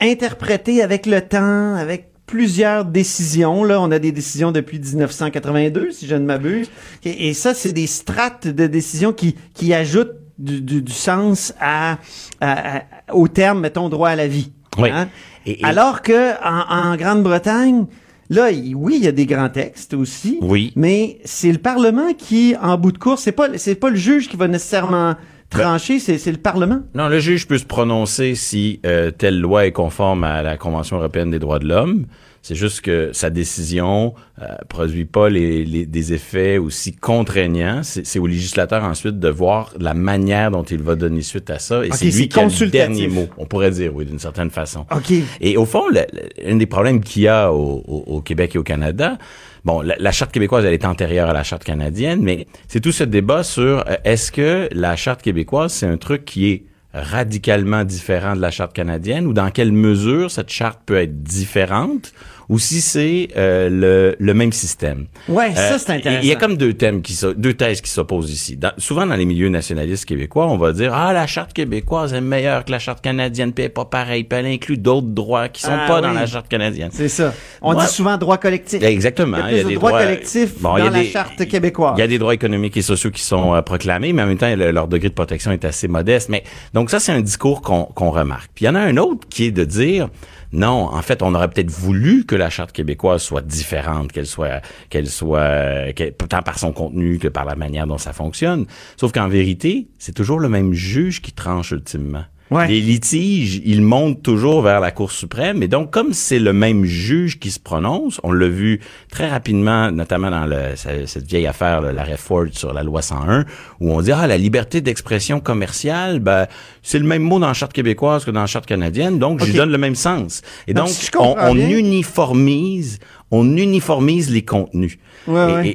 interpréter avec le temps, avec plusieurs décisions. Là, on a des décisions depuis 1982, si je ne m'abuse. Et, et ça, c'est des strates de décisions qui, qui ajoutent du, du, du sens à, à- à- au terme, mettons, droit à la vie. Oui. Hein? Et- et- Alors que en, en Grande-Bretagne, là, oui, il y a des grands textes aussi. Oui. Mais c'est le Parlement qui, en bout de course, c'est pas, c'est pas le juge qui va nécessairement trancher, c'est, c'est le Parlement. Non, le juge peut se prononcer si euh, telle loi est conforme à la Convention européenne des droits de l'homme. C'est juste que sa décision euh, produit pas les, les- des effets aussi contraignants. C'est au législateur ensuite de voir la manière dont il va donner suite à ça. Et c'est lui qui a le dernier mot. On pourrait dire, oui, d'une certaine façon. OK. Et au fond, le- le- un des problèmes qu'il y a au, au- au Québec et au Canada, bon, la, la charte québécoise, elle est antérieure à la charte canadienne, mais c'est tout ce débat sur euh, est-ce que la charte québécoise, c'est un truc qui est radicalement différent de la charte canadienne ou dans quelle mesure cette charte peut être différente? Ou si c'est euh, le, le, même système. Ouais, ça c'est intéressant. Euh, il y a comme deux thèmes qui deux thèses qui s'opposent ici. souvent dans les milieux nationalistes québécois, on va dire ah la charte québécoise est meilleure que la charte canadienne, puis elle est pas pareil, puis elle inclut d'autres droits qui sont ah pas dans la charte canadienne. C'est ça. On dit souvent droit collectif. Exactement. Il y a, des droits, collectifs dans la charte québécoise. Il y a des droits économiques et sociaux qui sont euh, proclamés, mais en même temps leur degré de protection est assez modeste. Mais donc ça c'est un discours qu'on remarque. Puis il y en a un autre qui est de dire non, en fait, on aurait peut-être voulu que la charte québécoise soit différente, qu'elle soit, qu'elle soit, tant par son contenu que par la manière dont ça fonctionne. Sauf qu'en vérité, c'est toujours le même juge qui tranche ultimement. Les litiges, ils montent toujours vers la Cour suprême. Et donc, comme c'est le même juge qui se prononce, on l'a vu très rapidement, notamment dans le, cette vieille affaire, l'arrêt Ford sur la loi 101, où on dit, ah, la liberté d'expression commerciale, ben, c'est le même mot dans la Charte québécoise que dans la Charte canadienne, donc je lui donne le même sens. Et donc, on, uniformise, on uniformise les contenus.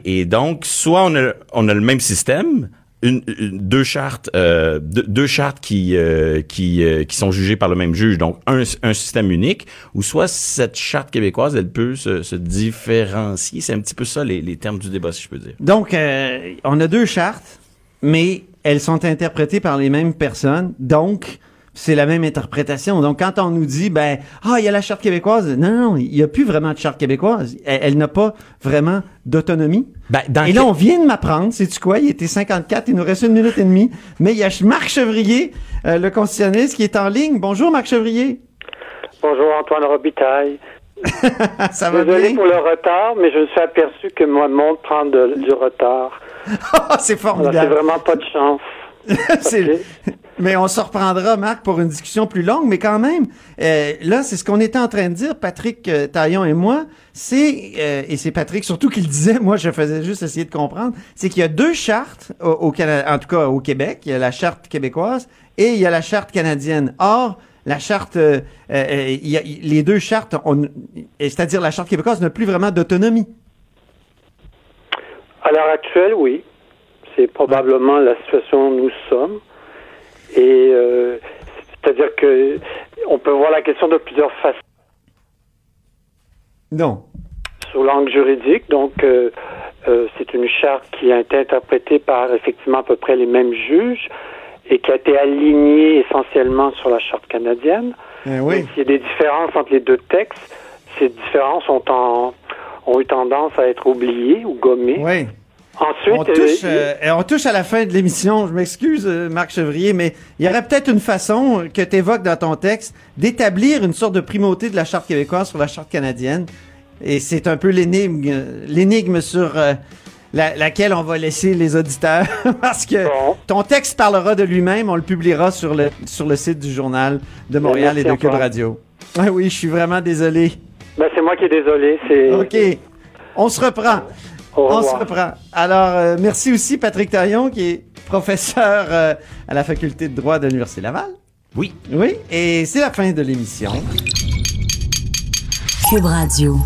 et, donc, soit on a, on a le même système, deux chartes, euh, deux, chartes qui euh, qui euh, qui sont jugées par le même juge, donc un, système unique, ou soit cette charte québécoise, elle peut se, se différencier. C'est un petit peu ça les, les, termes du débat, si je peux dire. Donc, on a deux chartes, mais elles sont interprétées par les mêmes personnes, donc c'est la même interprétation. Donc, quand on nous dit, ben, ah, il y a la charte québécoise, non, non, il n'y a plus vraiment de charte québécoise. Elle, n'a pas vraiment d'autonomie. Ben, et là, on vient de m'apprendre, sais-tu quoi, il était 54, il nous reste une minute et demie, mais il y a Marc Chevrier, euh, le constitutionnaliste, qui est en ligne. Bonjour, Marc Chevrier. Bonjour, Antoine Robitaille. Ça va Désolé pour le retard, mais je me suis aperçu que mon monde prend du retard. c'est formidable. C'est vraiment pas de chance. Mais on se reprendra, Marc, pour une discussion plus longue, mais quand même, euh, là, c'est ce qu'on était en train de dire, Patrick euh, Taillon et moi, c'est, euh, et c'est Patrick surtout qui le disait, moi je faisais juste essayer de comprendre, c'est qu'il y a deux chartes au, Canada, en tout cas au Québec, il y a la charte québécoise et il y a la charte canadienne. Or, la charte, les deux chartes, c'est-à-dire la charte québécoise n'a plus vraiment d'autonomie. À l'heure actuelle, oui. C'est probablement la situation où nous sommes. Et euh, c'est-à-dire que on peut voir la question de plusieurs façons. Non. Sous l'angle juridique, donc euh, euh, c'est une charte qui a été interprétée par effectivement à peu près les mêmes juges et qui a été alignée essentiellement sur la charte canadienne. Eh oui. Il y a des différences entre les deux textes. Ces différences ont, en, ont eu tendance à être oubliées ou gommées. Oui. Ensuite, on touche, euh, on touche à la fin de l'émission. Je m'excuse, euh, Marc Chevrier, mais il y aurait peut-être une façon que tu évoques dans ton texte d'établir une sorte de primauté de la Charte québécoise sur la Charte canadienne. Et c'est un peu l'énigme, l'énigme sur euh, laquelle on va laisser les auditeurs, parce que ton texte parlera de lui-même. On le publiera sur le, sur le site du Journal de Montréal et de Cube Radio. Ah oui, je suis vraiment désolé. Ben, c'est moi qui est désolé. C'est... OK. On se reprend. On se reprend. Alors, euh, merci aussi Patrick Taillon, qui est professeur euh, à la faculté de droit de l'Université Laval. Oui. Oui, et c'est la fin de l'émission. Cube Radio.